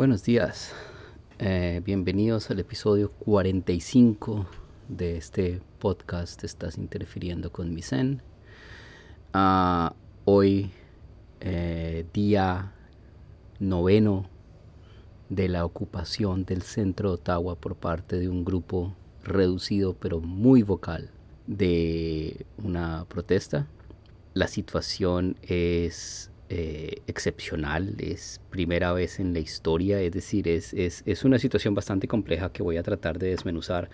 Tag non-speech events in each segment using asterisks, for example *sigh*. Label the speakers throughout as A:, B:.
A: Buenos días, eh, bienvenidos al episodio 45 de este podcast Estás interfiriendo con mi Zen. Ah, hoy, eh, día noveno de la ocupación del centro de Ottawa por parte de un grupo reducido pero muy vocal de una protesta. La situación es eh, excepcional, es primera vez en la historia, es decir, es, es, es, una situación bastante compleja que voy a tratar de desmenuzar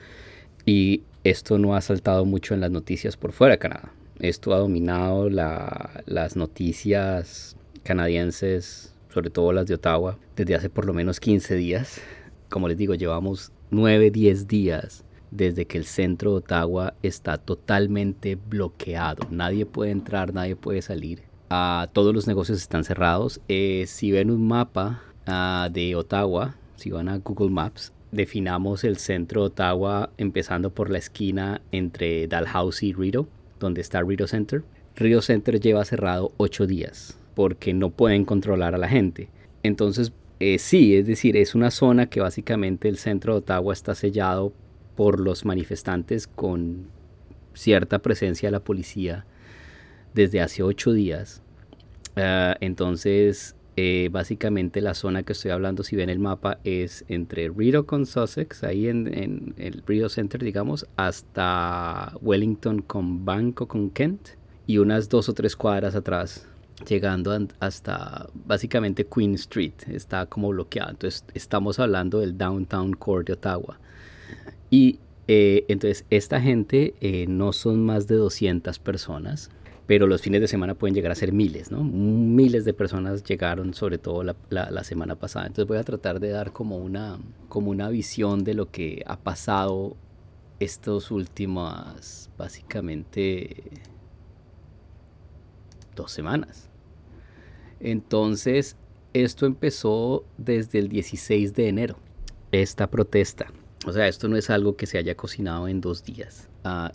A: y esto no ha saltado mucho en las noticias por fuera de Canadá. Esto ha dominado la, las noticias canadienses, sobre todo las de Ottawa, desde hace por lo menos 15 días. Como les digo, llevamos 9, 10 días desde que el centro de Ottawa está totalmente bloqueado. Nadie puede entrar, nadie puede salir. Todos los negocios están cerrados. Eh, si ven un mapa uh, de Ottawa, si van a Google Maps, definamos el centro de Ottawa empezando por la esquina entre Dalhousie y Rideau, donde está Rideau Center. Rideau Center lleva cerrado ocho días porque no pueden controlar a la gente. Entonces, eh, sí, es decir, es una zona que básicamente el centro de Ottawa está sellado por los manifestantes con cierta presencia de la policía desde hace ocho días. Uh, entonces, eh, básicamente la zona que estoy hablando, si ven el mapa, es entre Rideau con Sussex, ahí en, el Rideau Center, digamos, hasta Wellington con Banco con Kent y unas dos o tres cuadras atrás llegando hasta básicamente Queen Street, está como bloqueado. Entonces estamos hablando del downtown core de Ottawa. Y eh, entonces esta gente eh, no son más de 200 personas, pero los fines de semana pueden llegar a ser miles, ¿no? Miles de personas llegaron, sobre todo la, semana pasada. Entonces voy a tratar de dar como una, como una visión de lo que ha pasado estos últimos, básicamente, dos semanas. Entonces, esto empezó desde el 16 de enero, esta protesta. O sea, esto no es algo que se haya cocinado en dos días.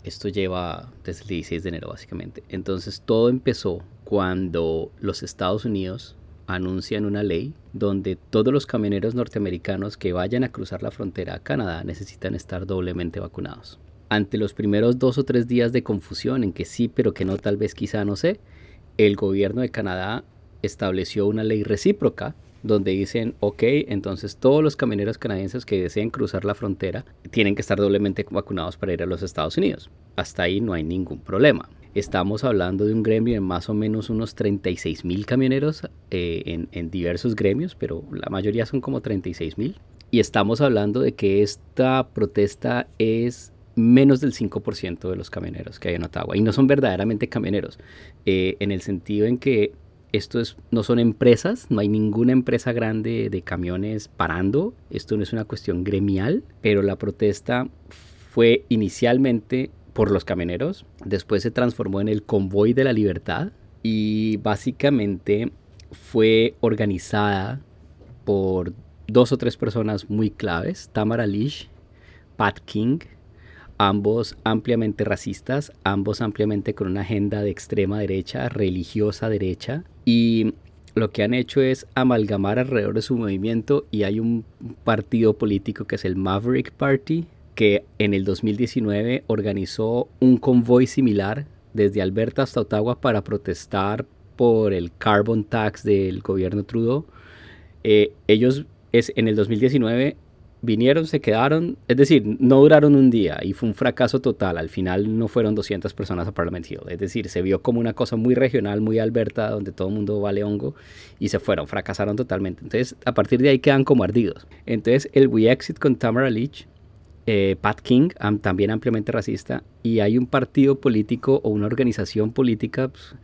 A: Esto lleva desde el 16 de enero básicamente. Entonces todo empezó cuando los Estados Unidos anuncian una ley donde todos los camioneros norteamericanos que vayan a cruzar la frontera a Canadá necesitan estar doblemente vacunados. Ante los primeros dos o tres días de confusión en que sí, pero que no, tal vez quizá no sé, el gobierno de Canadá estableció una ley recíproca donde dicen, ok, entonces todos los camioneros canadienses que deseen cruzar la frontera tienen que estar doblemente vacunados para ir a los Estados Unidos. Hasta ahí no hay ningún problema. Estamos hablando de un gremio de más o menos unos 36 mil camioneros eh, en, en, diversos gremios, pero la mayoría son como 36 mil. Y estamos hablando de que esta protesta es menos del 5% de los camioneros que hay en Ottawa. Y no son verdaderamente camioneros, eh, en el sentido en que esto es, no son empresas, no hay ninguna empresa grande de camiones parando, esto no es una cuestión gremial, pero la protesta fue inicialmente por los camioneros, después se transformó en el convoy de la libertad y básicamente fue organizada por dos o tres personas muy claves, Tamara Lish, Pat King, ambos ampliamente racistas, ambos ampliamente con una agenda de extrema derecha, religiosa derecha, y lo que han hecho es amalgamar alrededor de su movimiento y hay un partido político que es el Maverick Party, que en el 2019 organizó un convoy similar desde Alberta hasta Ottawa para protestar por el carbon tax del gobierno Trudeau. Eh, ellos es, en el 2019 vinieron, se quedaron, es decir, no duraron un día y fue un fracaso total. Al final no fueron 200 personas a Parliament Hill. Es decir, se vio como una cosa muy regional, muy alberta, donde todo el mundo vale hongo y se fueron, fracasaron totalmente. Entonces, a partir de ahí quedan como ardidos. Entonces, el We Exit con Tamara Leach, eh, Pat King, también ampliamente racista, y hay un partido político o una organización política pues,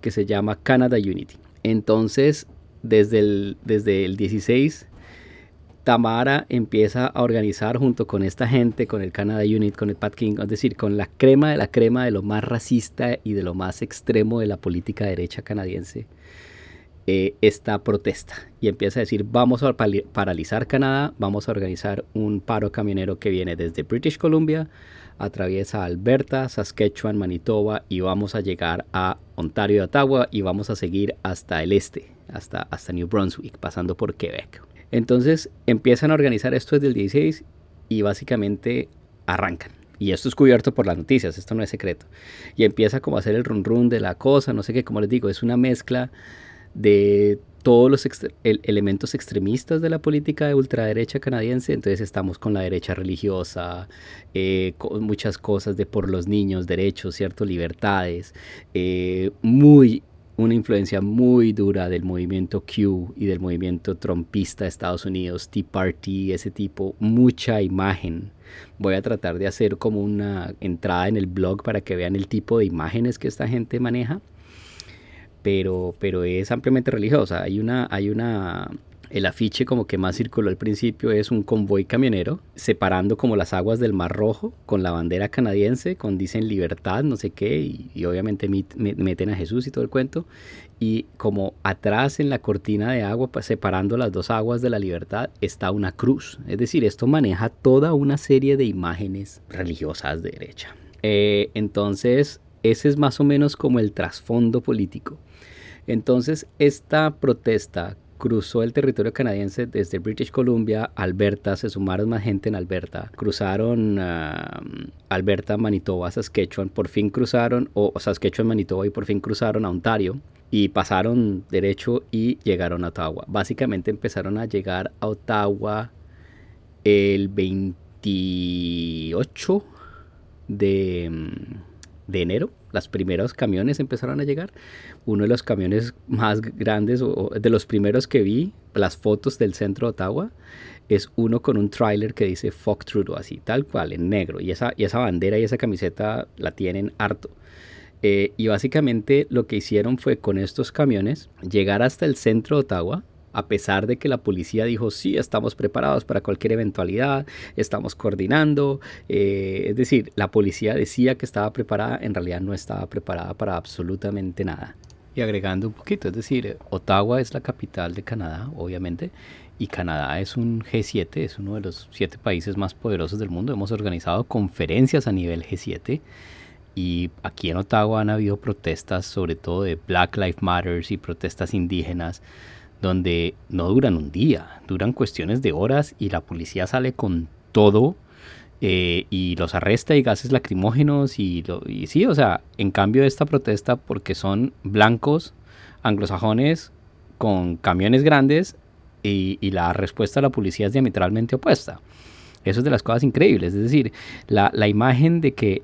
A: que se llama Canada Unity. Entonces, desde el, desde el 16 Tamara empieza a organizar junto con esta gente, con el Canada Unit, con el Pat King, es decir, con la crema de la crema de lo más racista y de lo más extremo de la política derecha canadiense, eh, esta protesta. Y empieza a decir, vamos a paralizar Canadá, vamos a organizar un paro camionero que viene desde British Columbia, atraviesa Alberta, Saskatchewan, Manitoba y vamos a llegar a Ontario y Ottawa y vamos a seguir hasta el este, hasta, hasta New Brunswick, pasando por Quebec. Entonces empiezan a organizar esto desde el 16 y básicamente arrancan. Y esto es cubierto por las noticias, esto no es secreto. Y empieza como a hacer el run run de la cosa, no sé qué, como les digo, es una mezcla de todos los elementos extremistas de la política de ultraderecha canadiense. Entonces estamos con la derecha religiosa, eh, con muchas cosas de por los niños, derechos, cierto, libertades, eh, muy una influencia muy dura del movimiento Q y del movimiento trompista de Estados Unidos, Tea Party, ese tipo, mucha imagen. Voy a tratar de hacer como una entrada en el blog para que vean el tipo de imágenes que esta gente maneja pero, pero es ampliamente religiosa. Hay una, hay una, el afiche como que más circuló al principio es un convoy camionero separando como las aguas del Mar Rojo con la bandera canadiense, con dicen libertad, no sé qué, y, obviamente meten a Jesús y todo el cuento. Y como atrás en la cortina de agua, pues, separando las dos aguas de la libertad, está una cruz. Es decir, esto maneja toda una serie de imágenes religiosas de derecha. Eh, entonces, ese es más o menos como el trasfondo político. Entonces, esta protesta cruzó el territorio canadiense desde British Columbia, Alberta, se sumaron más gente en Alberta, cruzaron uh, Alberta, Manitoba, Saskatchewan, por fin cruzaron, o, Saskatchewan, Manitoba y por fin cruzaron a Ontario y pasaron derecho y llegaron a Ottawa. Básicamente empezaron a llegar a Ottawa el 28 de, de enero los primeros camiones empezaron a llegar. Uno de los camiones más grandes, o de los primeros que vi, las fotos del centro de Ottawa, es uno con un tráiler que dice Fuck Trudeau, así, tal cual, en negro. Y esa, y esa bandera y esa camiseta la tienen harto. Eh, y básicamente lo que hicieron fue con estos camiones llegar hasta el centro de Ottawa, a pesar de que la policía dijo, sí, estamos preparados para cualquier eventualidad, estamos coordinando. Eh, es decir, la policía decía que estaba preparada, en realidad no estaba preparada para absolutamente nada. Y agregando un poquito, es decir, Ottawa es la capital de Canadá, obviamente, y Canadá es un G7, es uno de los siete países más poderosos del mundo. Hemos organizado conferencias a nivel G7 y aquí en Ottawa han habido protestas, sobre todo de Black Lives Matter y protestas indígenas donde no duran un día, duran cuestiones de horas y la policía sale con todo eh, y los arresta y gases lacrimógenos y, lo, sí, o sea, en cambio de esta protesta porque son blancos, anglosajones, con camiones grandes y, la respuesta de la policía es diametralmente opuesta. Eso es de las cosas increíbles, es decir, la imagen de que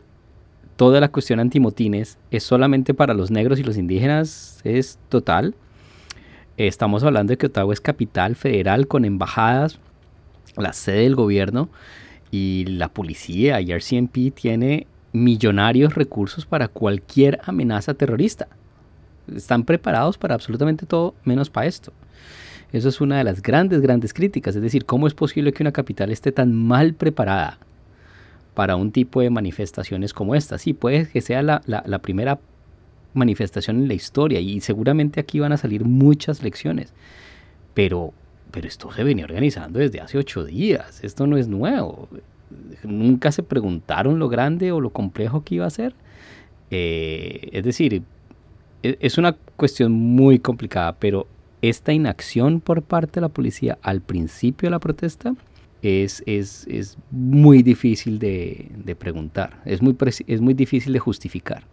A: toda la cuestión antimotines es solamente para los negros y los indígenas es total. Estamos hablando de que Ottawa es capital federal con embajadas, la sede del gobierno y la policía y RCMP tiene millonarios recursos para cualquier amenaza terrorista. Están preparados para absolutamente todo menos para esto. Eso es una de las grandes, grandes críticas. Es decir, ¿cómo es posible que una capital esté tan mal preparada para un tipo de manifestaciones como esta? Sí, puede que sea la, la, la primera manifestación en la historia y seguramente aquí van a salir muchas lecciones. Pero, pero esto se venía organizando desde hace ocho días, esto no es nuevo. Nunca se preguntaron lo grande o lo complejo que iba a ser. Eh, es decir, e, es una cuestión muy complicada, pero esta inacción por parte de la policía al principio de la protesta es, es, es muy difícil de, de preguntar, es muy, es muy difícil de justificar.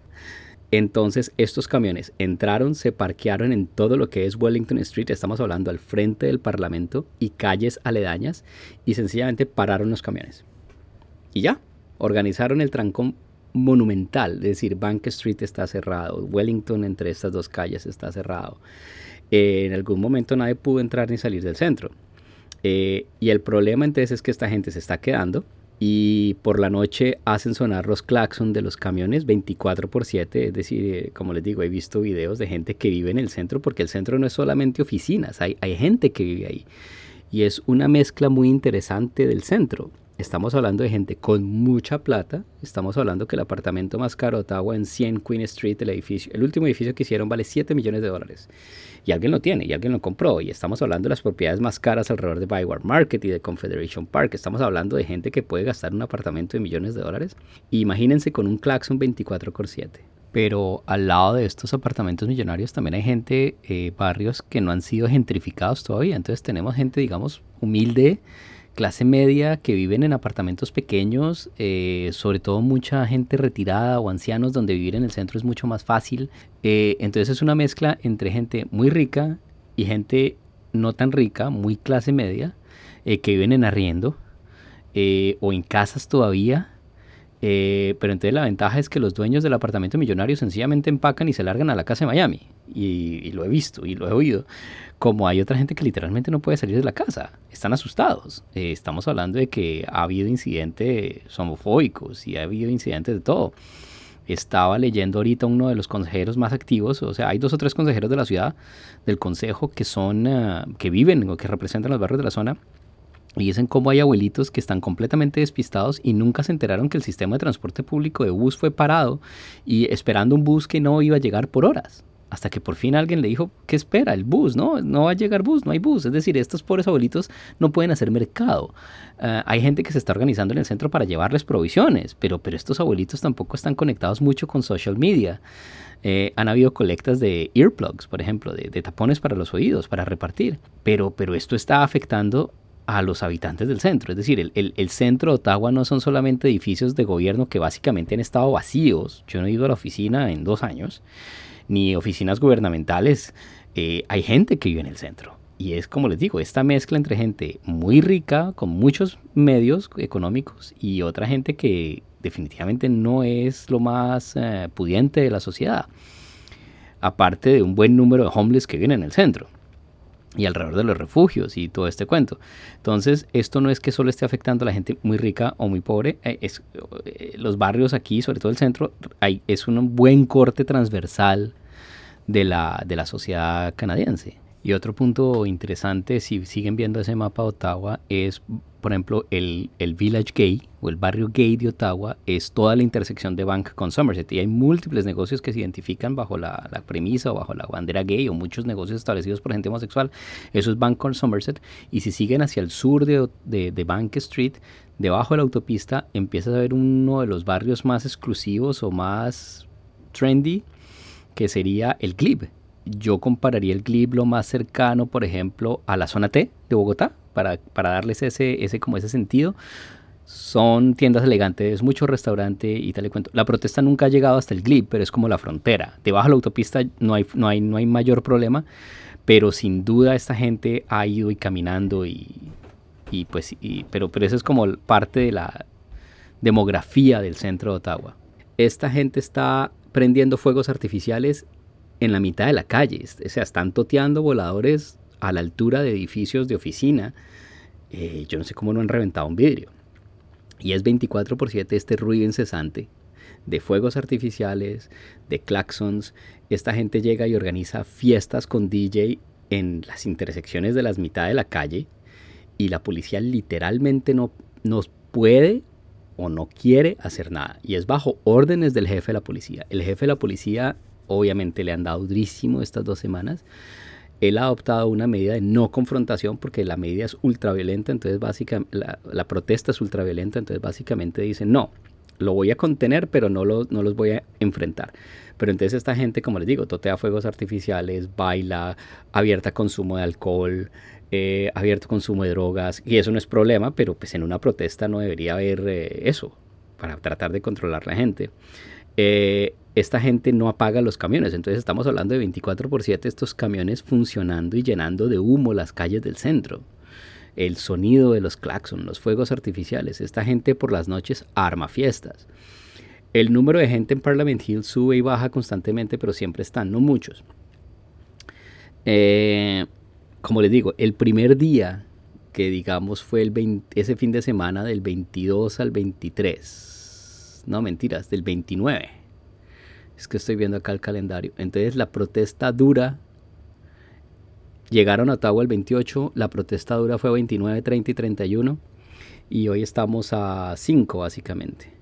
A: Entonces estos camiones entraron, se parquearon en todo lo que es Wellington Street, estamos hablando al frente del Parlamento y calles aledañas, y sencillamente pararon los camiones. Y ya, organizaron el trancón monumental, es decir, Bank Street está cerrado, Wellington entre estas dos calles está cerrado. Eh, en algún momento nadie pudo entrar ni salir del centro. Eh, y el problema entonces es que esta gente se está quedando y por la noche hacen sonar los claxon de los camiones 24 por 7, es decir, eh, como les digo, he visto videos de gente que vive en el centro porque el centro no es solamente oficinas, hay, hay gente que vive ahí y es una mezcla muy interesante del centro. Estamos hablando de gente con mucha plata. Estamos hablando que el apartamento más caro de Ottawa en 100 Queen Street, el edificio, el último edificio que hicieron vale 7 millones de dólares. Y alguien lo tiene, y alguien lo compró. Y estamos hablando de las propiedades más caras alrededor de Byward Market y de Confederation Park. Estamos hablando de gente que puede gastar un apartamento de millones de dólares. imagínense con un Claxon 24 x 7. Pero al lado de estos apartamentos millonarios también hay gente, eh, barrios que no han sido gentrificados todavía. Entonces tenemos gente, digamos, humilde, clase media, que viven en apartamentos pequeños, eh, sobre todo mucha gente retirada o ancianos, donde vivir en el centro es mucho más fácil. Eh, entonces es una mezcla entre gente muy rica y gente no tan rica, muy clase media, que viven en arriendo o en casas todavía eh, pero entonces la ventaja es que los dueños del apartamento millonario sencillamente empacan y se largan a la casa de Miami. Y, lo he visto y lo he oído. Como hay otra gente que literalmente no puede salir de la casa. Están asustados. Eh, estamos hablando de que ha habido incidentes homofóbicos y ha habido incidentes de todo. Estaba leyendo ahorita uno de los consejeros más activos, o sea, hay dos o tres consejeros de la ciudad, del consejo, que son, ah, que viven o que representan los barrios de la zona, y dicen cómo hay abuelitos que están completamente despistados y nunca se enteraron que el sistema de transporte público de bus fue parado y esperando un bus que no iba a llegar por horas. Hasta que por fin alguien le dijo, ¿qué espera? El bus, ¿no? No va a llegar bus, no hay bus. Es decir, estos pobres abuelitos no pueden hacer mercado. Ah, hay gente que se está organizando en el centro para llevarles provisiones, pero, pero estos abuelitos tampoco están conectados mucho con social media. Eh, han habido colectas de earplugs, por ejemplo, de, de, tapones para los oídos, para repartir. Pero, pero esto está afectando a los habitantes del centro. Es decir, el, centro de Ottawa no son solamente edificios de gobierno que básicamente han estado vacíos. Yo no he ido a la oficina en dos años, ni oficinas gubernamentales. Eh, hay gente que vive en el centro. Y es como les digo, esta mezcla entre gente muy rica, con muchos medios económicos, y otra gente que definitivamente no es lo más eh, pudiente de la sociedad. Aparte de un buen número de homeless que viven en el centro y alrededor de los refugios y todo este cuento. Entonces, esto no es que solo esté afectando a la gente muy rica o muy pobre, eh, es, eh, los barrios aquí, sobre todo el centro, hay, es un buen corte transversal de la, de la sociedad canadiense. Y otro punto interesante, si siguen viendo ese mapa de Ottawa, es, por ejemplo, el, el, Village Gay o el barrio gay de Ottawa es toda la intersección de Bank con Somerset. Y hay múltiples negocios que se identifican bajo la, la premisa o bajo la bandera gay o muchos negocios establecidos por gente homosexual. Eso es Bank con Somerset. Y si siguen hacia el sur de, de, de Bank Street, debajo de la autopista, empiezas a ver uno de los barrios más exclusivos o más trendy, que sería el Glebe yo compararía el Glib lo más cercano, por ejemplo, a la zona T de Bogotá, para, para darles ese, ese, como ese sentido. Son tiendas elegantes, mucho restaurante y tal y cuento. La protesta nunca ha llegado hasta el Glib, pero es como la frontera. Debajo de la autopista no hay, no hay, no hay mayor problema, pero sin duda esta gente ha ido y caminando y, y pues, y, pero, pero eso es como parte de la demografía del centro de Ottawa. Esta gente está prendiendo fuegos artificiales en la mitad de la calle. O sea, están toteando voladores a la altura de edificios de oficina. Eh, yo no sé cómo no han reventado un vidrio. Y es 24 por 7 este ruido incesante de fuegos artificiales, de claxons. Esta gente llega y organiza fiestas con DJ en las intersecciones de las mitad de la calle y la policía literalmente no nos puede o no quiere hacer nada. Y es bajo órdenes del jefe de la policía. El jefe de la policía obviamente le han dado durísimo estas dos semanas. Él ha adoptado una medida de no confrontación porque la medida es ultraviolenta, entonces básicamente la, protesta es ultraviolenta, entonces básicamente dice no, lo voy a contener, pero no, no los voy a enfrentar. Pero entonces esta gente, como les digo, totea fuegos artificiales, baila, abierta consumo de alcohol, eh, abierto consumo de drogas, y eso no es problema, pero pues en una protesta no debería haber eh, eso para tratar de controlar la gente. Eh, esta gente no apaga los camiones. Entonces estamos hablando de 24 por 7 estos camiones funcionando y llenando de humo las calles del centro. El sonido de los claxons, los fuegos artificiales. Esta gente por las noches arma fiestas. El número de gente en Parliament Hill sube y baja constantemente, pero siempre están, no muchos. Eh, como les digo, el primer día que digamos fue el ese fin de semana del 22 al 23. No, mentiras, del 29 es que estoy viendo acá el calendario. Entonces la protesta dura. Llegaron a Ottawa el 28, la protesta dura fue 29, 30 y 31. Y hoy estamos a 5 básicamente.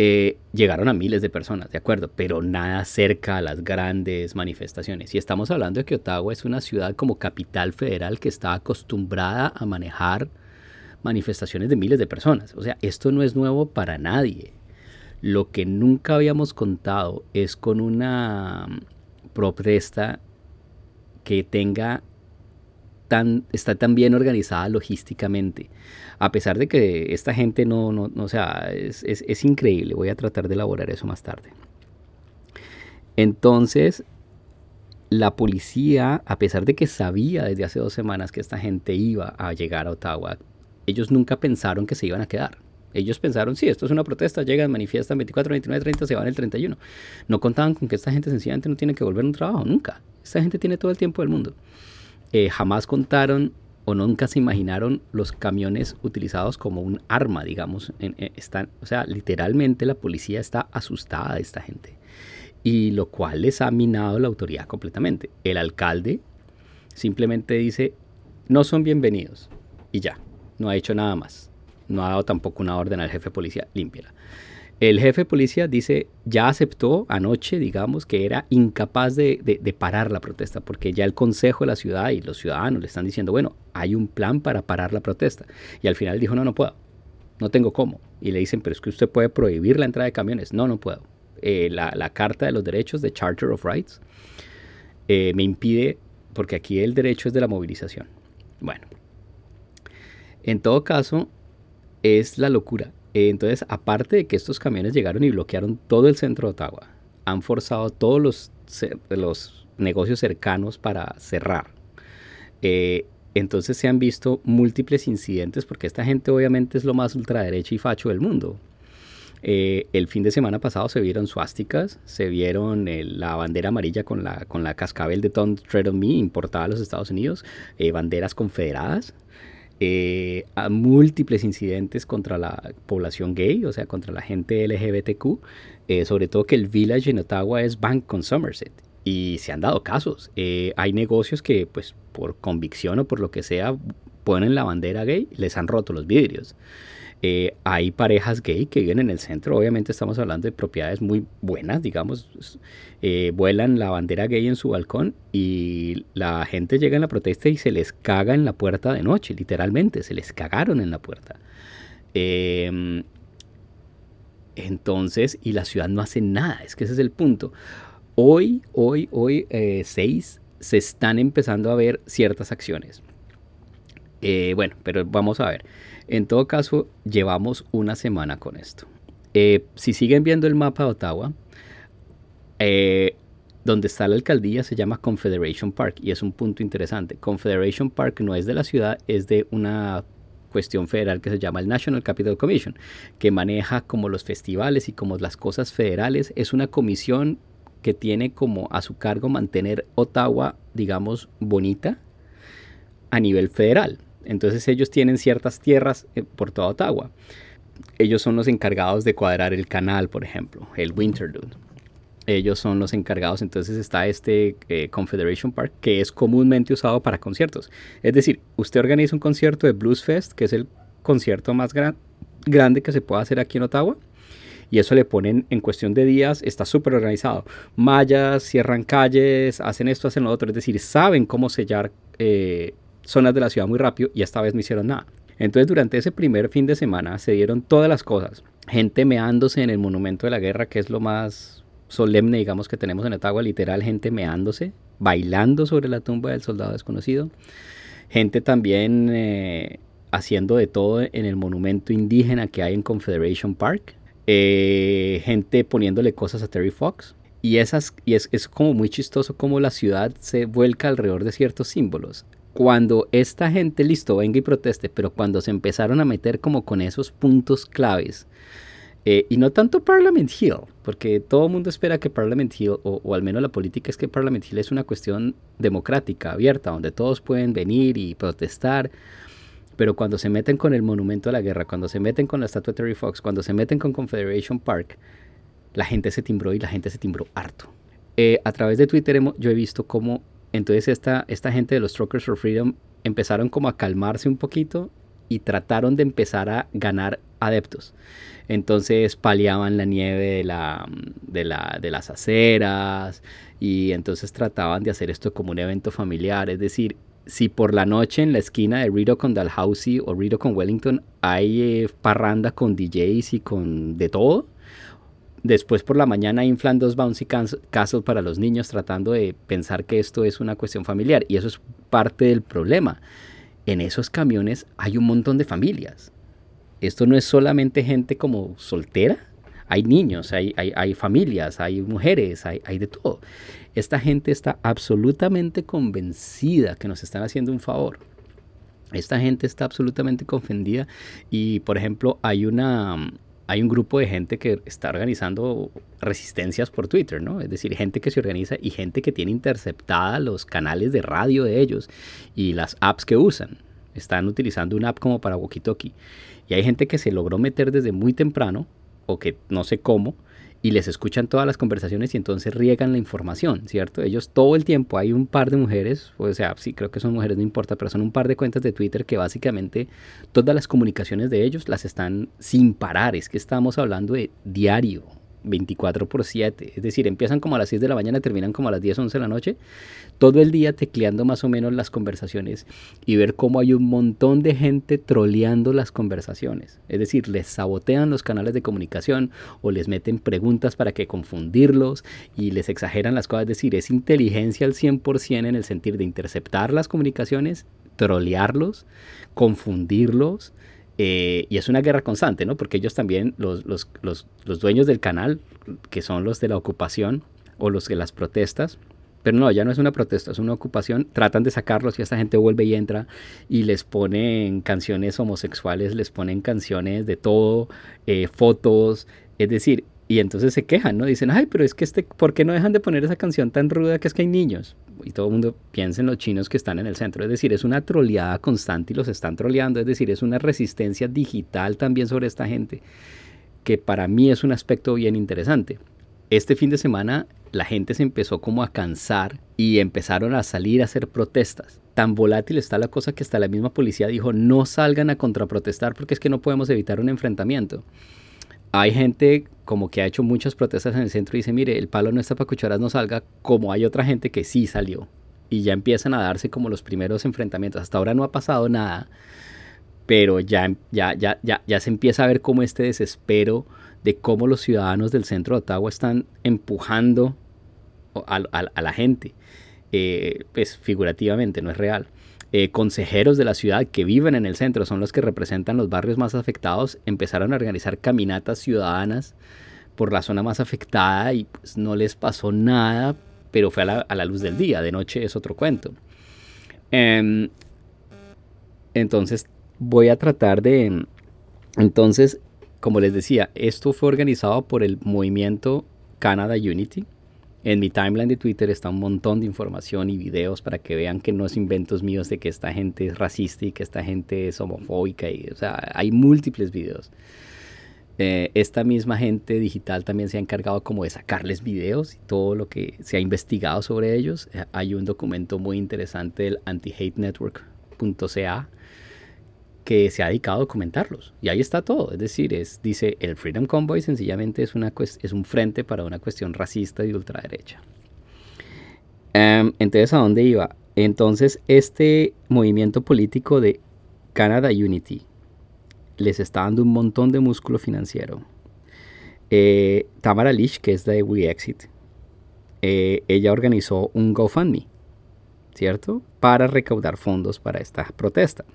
A: Eh, llegaron a miles de personas, de acuerdo, pero nada cerca a las grandes manifestaciones. Y estamos hablando de que Ottawa es una ciudad como capital federal que está acostumbrada a manejar manifestaciones de miles de personas. O sea, esto no es nuevo para nadie. Lo que nunca habíamos contado es con una mm, protesta que tenga tan, está tan bien organizada logísticamente. A pesar de que esta gente no, no, no o sea, es, es, es increíble. Voy a tratar de elaborar eso más tarde. Entonces, la policía, a pesar de que sabía desde hace dos semanas que esta gente iba a llegar a Ottawa, ellos nunca pensaron que se iban a quedar. Ellos pensaron, sí, esto es una protesta, llegan, manifiestan 24, 29, 30, se van el 31. No contaban con que esta gente sencillamente no tiene que volver a un trabajo, nunca. Esta gente tiene todo el tiempo del mundo. Eh, jamás contaron o nunca se imaginaron los camiones utilizados como un arma, digamos. Eh, están, o sea, literalmente la policía está asustada de esta gente y lo cual les ha minado la autoridad completamente. El alcalde simplemente dice, no son bienvenidos y ya, no ha hecho nada más. No ha dado tampoco una orden al jefe de policía, límpiala. El jefe de policía dice, ya aceptó anoche, digamos, que era incapaz de, de, parar la protesta, porque ya el consejo de la ciudad y los ciudadanos le están diciendo, bueno, hay un plan para parar la protesta. Y al final dijo, no, no puedo, no tengo cómo. Y le dicen, pero es que usted puede prohibir la entrada de camiones. No, no puedo. Eh, la, Carta de los Derechos, de Charter of Rights, eh, me impide, porque aquí el derecho es de la movilización. Bueno, en todo caso, es la locura. Eh, entonces, aparte de que estos camiones llegaron y bloquearon todo el centro de Ottawa, han forzado todos los, los negocios cercanos para cerrar. entonces se han visto múltiples incidentes porque esta gente obviamente es lo más ultraderecha y facho del mundo. Eh, el fin de semana pasado se vieron suásticas, se vieron la bandera amarilla con la, con la cascabel de Don't Tread on Me importada a los Estados Unidos, eh, banderas confederadas, eh, a múltiples incidentes contra la población gay, o sea, contra la gente LGBTQ, sobre todo que el Village en Ottawa es Bank con Somerset. Y se han dado casos. hay negocios que, pues, por convicción o por lo que sea, ponen la bandera gay, les han roto los vidrios. Eh, hay parejas gay que viven en el centro, obviamente estamos hablando de propiedades muy buenas, digamos, eh, vuelan la bandera gay en su balcón y la gente llega en la protesta y se les caga en la puerta de noche, literalmente, se les cagaron en la puerta. Em, entonces, y la ciudad no hace nada, es que ese es el punto. Hoy, hoy, hoy, 6, eh, se están empezando a ver ciertas acciones. bueno, pero vamos a ver. En todo caso, llevamos una semana con esto. Eh, si siguen viendo el mapa de Ottawa, eh, donde está la alcaldía se llama Confederation Park y es un punto interesante. Confederation Park no es de la ciudad, es de una cuestión federal que se llama el National Capital Commission, que maneja como los festivales y como las cosas federales. Es una comisión que tiene como a su cargo mantener Ottawa, digamos, bonita a nivel federal. Entonces ellos tienen ciertas tierras eh, por toda Ottawa. Ellos son los encargados de cuadrar el canal, por ejemplo, el Winterlude. Ellos son los encargados, entonces está este eh, Confederation Park que es comúnmente usado para conciertos. Es decir, usted organiza un concierto de Blues Fest, que es el concierto más grande que se puede hacer aquí en Ottawa, y eso le ponen en cuestión de días, está súper organizado. Mallas, cierran calles, hacen esto, hacen lo otro, es decir, saben cómo sellar eh, zonas de la ciudad muy rápido y esta vez no hicieron nada. Entonces durante ese primer fin de semana se dieron todas las cosas. Gente meándose en el monumento de la guerra, que es lo más solemne, digamos, que tenemos en Ottawa, literal, gente meándose, bailando sobre la tumba del soldado desconocido. Gente también eh, haciendo de todo en el monumento indígena que hay en Confederation Park. Eh, gente poniéndole cosas a Terry Fox. Y, esas, y es, es como muy chistoso cómo la ciudad se vuelca alrededor de ciertos símbolos cuando esta gente, listo, venga y proteste, pero cuando se empezaron a meter como con esos puntos claves, eh, y no tanto Parliament Hill, porque todo el mundo espera que Parliament Hill, o, al menos la política es que Parliament Hill es una cuestión democrática, abierta, donde todos pueden venir y protestar, pero cuando se meten con el monumento a la guerra, cuando se meten con la estatua de Terry Fox, cuando se meten con Confederation Park, la gente se timbró y la gente se timbró harto. Eh, a través de Twitter yo he visto cómo entonces esta, esta gente de los Truckers for Freedom empezaron como a calmarse un poquito y trataron de empezar a ganar adeptos. Entonces paliaban la nieve de, la, de, la, de las aceras y entonces trataban de hacer esto como un evento familiar. Es decir, si por la noche en la esquina de Rideau con Dalhousie o Rideau con Wellington hay eh, parranda con DJs y con de todo, después por la mañana inflan dos bouncy castle para los niños tratando de pensar que esto es una cuestión familiar y eso es parte del problema. En esos camiones hay un montón de familias. Esto no es solamente gente como soltera, hay niños, hay, hay, familias, hay mujeres, hay, hay, de todo. Esta gente está absolutamente convencida que nos están haciendo un favor. Esta gente está absolutamente confundida y, por ejemplo, hay una hay un grupo de gente que está organizando resistencias por Twitter, ¿no? Es decir, gente que se organiza y gente que tiene interceptada los canales de radio de ellos y las apps que usan. Están utilizando una app como para walkie-talkie. Y hay gente que se logró meter desde muy temprano, o que no sé cómo, y les escuchan todas las conversaciones y entonces riegan la información, ¿cierto? Ellos todo el tiempo, hay un par de mujeres, o sea, sí creo que son mujeres, no importa, pero son un par de cuentas de Twitter que básicamente todas las comunicaciones de ellos las están sin parar, es que estamos hablando de diario, 24 por 7. Es decir, empiezan como a las 6 de la mañana, terminan como a las 10, 11 de la noche. Todo el día tecleando más o menos las conversaciones y ver cómo hay un montón de gente troleando las conversaciones. Es decir, les sabotean los canales de comunicación o les meten preguntas para que confundirlos y les exageran las cosas. Es decir, es inteligencia al 100% en el sentido de interceptar las comunicaciones, trolearlos, confundirlos eh, y es una guerra constante, ¿no? Porque ellos también, los, los, los, los, dueños del canal, que son los de la ocupación o los de las protestas, pero no, ya no es una protesta, es una ocupación, tratan de sacarlos y esta gente vuelve y entra y les ponen canciones homosexuales, les ponen canciones de todo, eh, fotos, es decir, y entonces se quejan, ¿no? Dicen, ay, pero es que este, ¿por qué no dejan de poner esa canción tan ruda que es que hay niños? Y todo el mundo piensa en los chinos que están en el centro. Es decir, es una troleada constante y los están troleando. Es decir, es una resistencia digital también sobre esta gente, que para mí es un aspecto bien interesante. Este fin de semana la gente se empezó como a cansar y empezaron a salir a hacer protestas. Tan volátil está la cosa que hasta la misma policía dijo, no salgan a contraprotestar porque es que no podemos evitar un enfrentamiento hay gente como que ha hecho muchas protestas en el centro y dice, mire, el palo no está para cucharas, no salga, como hay otra gente que sí salió. Y ya empiezan a darse como los primeros enfrentamientos. Hasta ahora no ha pasado nada, pero ya, ya, ya, ya, ya se empieza a ver como este desespero de cómo los ciudadanos del centro de Ottawa están empujando a, la gente, eh, pues figurativamente, no es real. Eh, consejeros de la ciudad que viven en el centro, son los que representan los barrios más afectados, empezaron a organizar caminatas ciudadanas por la zona más afectada y pues no les pasó nada, pero fue a la, luz del día, de noche es otro cuento. Em, entonces voy a tratar de... Entonces, como les decía, esto fue organizado por el movimiento Canada Unity, en mi timeline de Twitter está un montón de información y videos para que vean que no es inventos míos de que esta gente es racista y que esta gente es homofóbica. Y, o sea, hay múltiples videos. Eh, esta misma gente digital también se ha encargado como de sacarles videos y todo lo que se ha investigado sobre ellos. Eh, hay un documento muy interesante del antihatenetwork.ca que se ha dedicado a documentarlos. Y ahí está todo. Es decir, es, dice, el Freedom Convoy sencillamente es, una, es un frente para una cuestión racista y ultraderecha. Em, entonces, ¿a dónde iba? Entonces, este movimiento político de Canada Unity les está dando un montón de músculo financiero. Eh, Tamara Lish, que es de WeExit, eh, ella organizó un GoFundMe, ¿cierto? Para recaudar fondos para esta protesta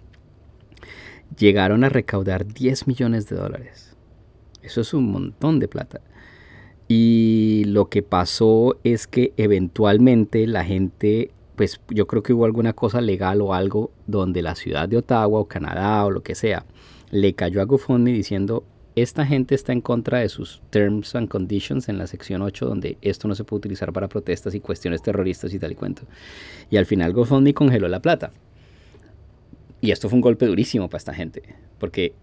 A: llegaron a recaudar 10 millones de dólares. Eso es un montón de plata. Y lo que pasó es que eventualmente la gente, pues yo creo que hubo alguna cosa legal o algo donde la ciudad de Ottawa o Canadá o lo que sea, le cayó a GoFundMe diciendo, esta gente está en contra de sus terms and conditions en la sección 8 donde esto no se puede utilizar para protestas y cuestiones terroristas y tal y cuento. Y al final GoFundMe congeló la plata. Y esto fue un golpe durísimo para esta gente, porque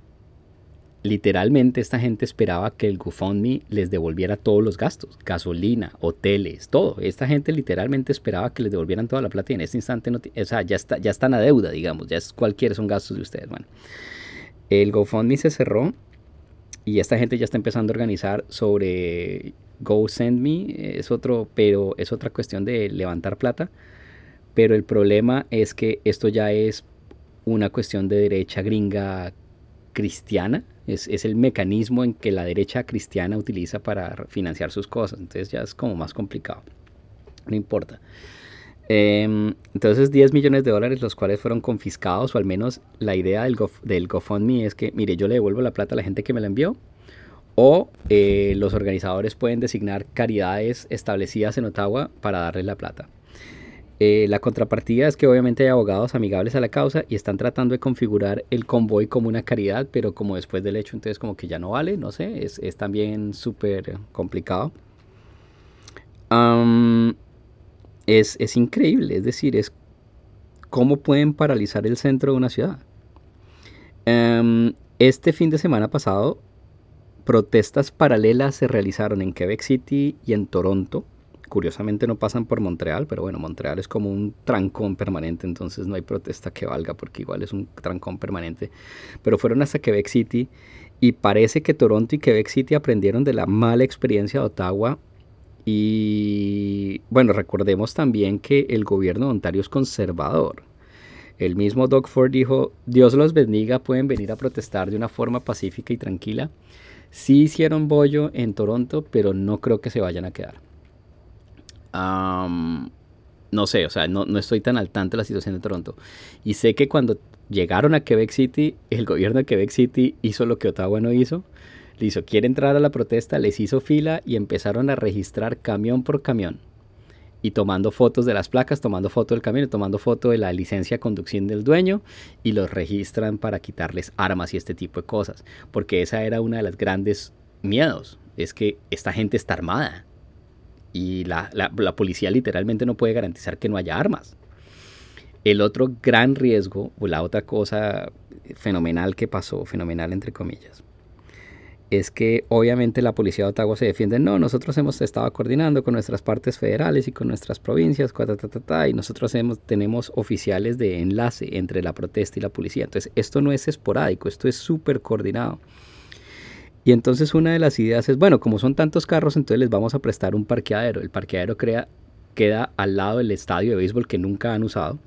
A: literalmente esta gente esperaba que el GoFundMe les devolviera todos los gastos, gasolina, hoteles, todo. Esta gente literalmente esperaba que les devolvieran toda la plata y en este instante no, o sea, ya está ya están a deuda, digamos, ya es cualquiera son gastos de ustedes, bueno. El GoFundMe se cerró y esta gente ya está empezando a organizar sobre GoSendMe, es otro, pero es otra cuestión de levantar plata. Pero el problema es que esto ya es una cuestión de derecha gringa cristiana, Es, es, el mecanismo en que la derecha cristiana utiliza para financiar sus cosas. Entonces ya es como más complicado. No importa. Em, entonces 10 millones de dólares los cuales fueron confiscados o al menos la idea del, del GoFundMe es que, mire, yo le devuelvo la plata a la gente que me la envió o eh, los organizadores pueden designar caridades establecidas en Ottawa para darles la plata. Eh, la contrapartida es que obviamente hay abogados amigables a la causa y están tratando de configurar el convoy como una caridad, pero como después del hecho entonces como que ya no vale, no sé, es, es también súper complicado. es, es increíble, es decir, es cómo pueden paralizar el centro de una ciudad. este fin de semana pasado, protestas paralelas se realizaron en Quebec City y en Toronto Curiosamente no pasan por Montreal, pero bueno, Montreal es como un trancón permanente, entonces no hay protesta que valga porque igual es un trancón permanente. Pero fueron hasta Quebec City y parece que Toronto y Quebec City aprendieron de la mala experiencia de Ottawa y bueno, recordemos también que el gobierno de Ontario es conservador. El mismo Doug Ford dijo, Dios los bendiga, pueden venir a protestar de una forma pacífica y tranquila. Sí hicieron bollo en Toronto, pero no creo que se vayan a quedar no sé, o sea, no, no, estoy tan al tanto de la situación de Toronto. Y sé que cuando llegaron a Quebec City, *laughs* el gobierno de Quebec City hizo lo que Ottawa no hizo. Le hizo, quiere entrar a la protesta, les hizo fila y empezaron a registrar camión por camión. Y tomando fotos de las placas, tomando foto del camión, tomando foto de la licencia de conducción del dueño y los registran para quitarles armas y este tipo de cosas. Porque esa era una de las grandes miedos. Es que esta gente está armada y la, policía literalmente no puede garantizar que no haya armas. El otro gran riesgo, o la otra cosa fenomenal que pasó, fenomenal entre comillas, es que obviamente la policía de Ottawa se defiende, no, nosotros hemos estado coordinando con nuestras partes federales y con nuestras provincias, y nosotros hemos, tenemos oficiales de enlace entre la protesta y la policía. Entonces, esto no es esporádico, esto es súper coordinado. Y entonces una de las ideas es, bueno, como son tantos carros, entonces les vamos a prestar un parqueadero. El parqueadero crea, queda al lado del estadio de béisbol que nunca han usado.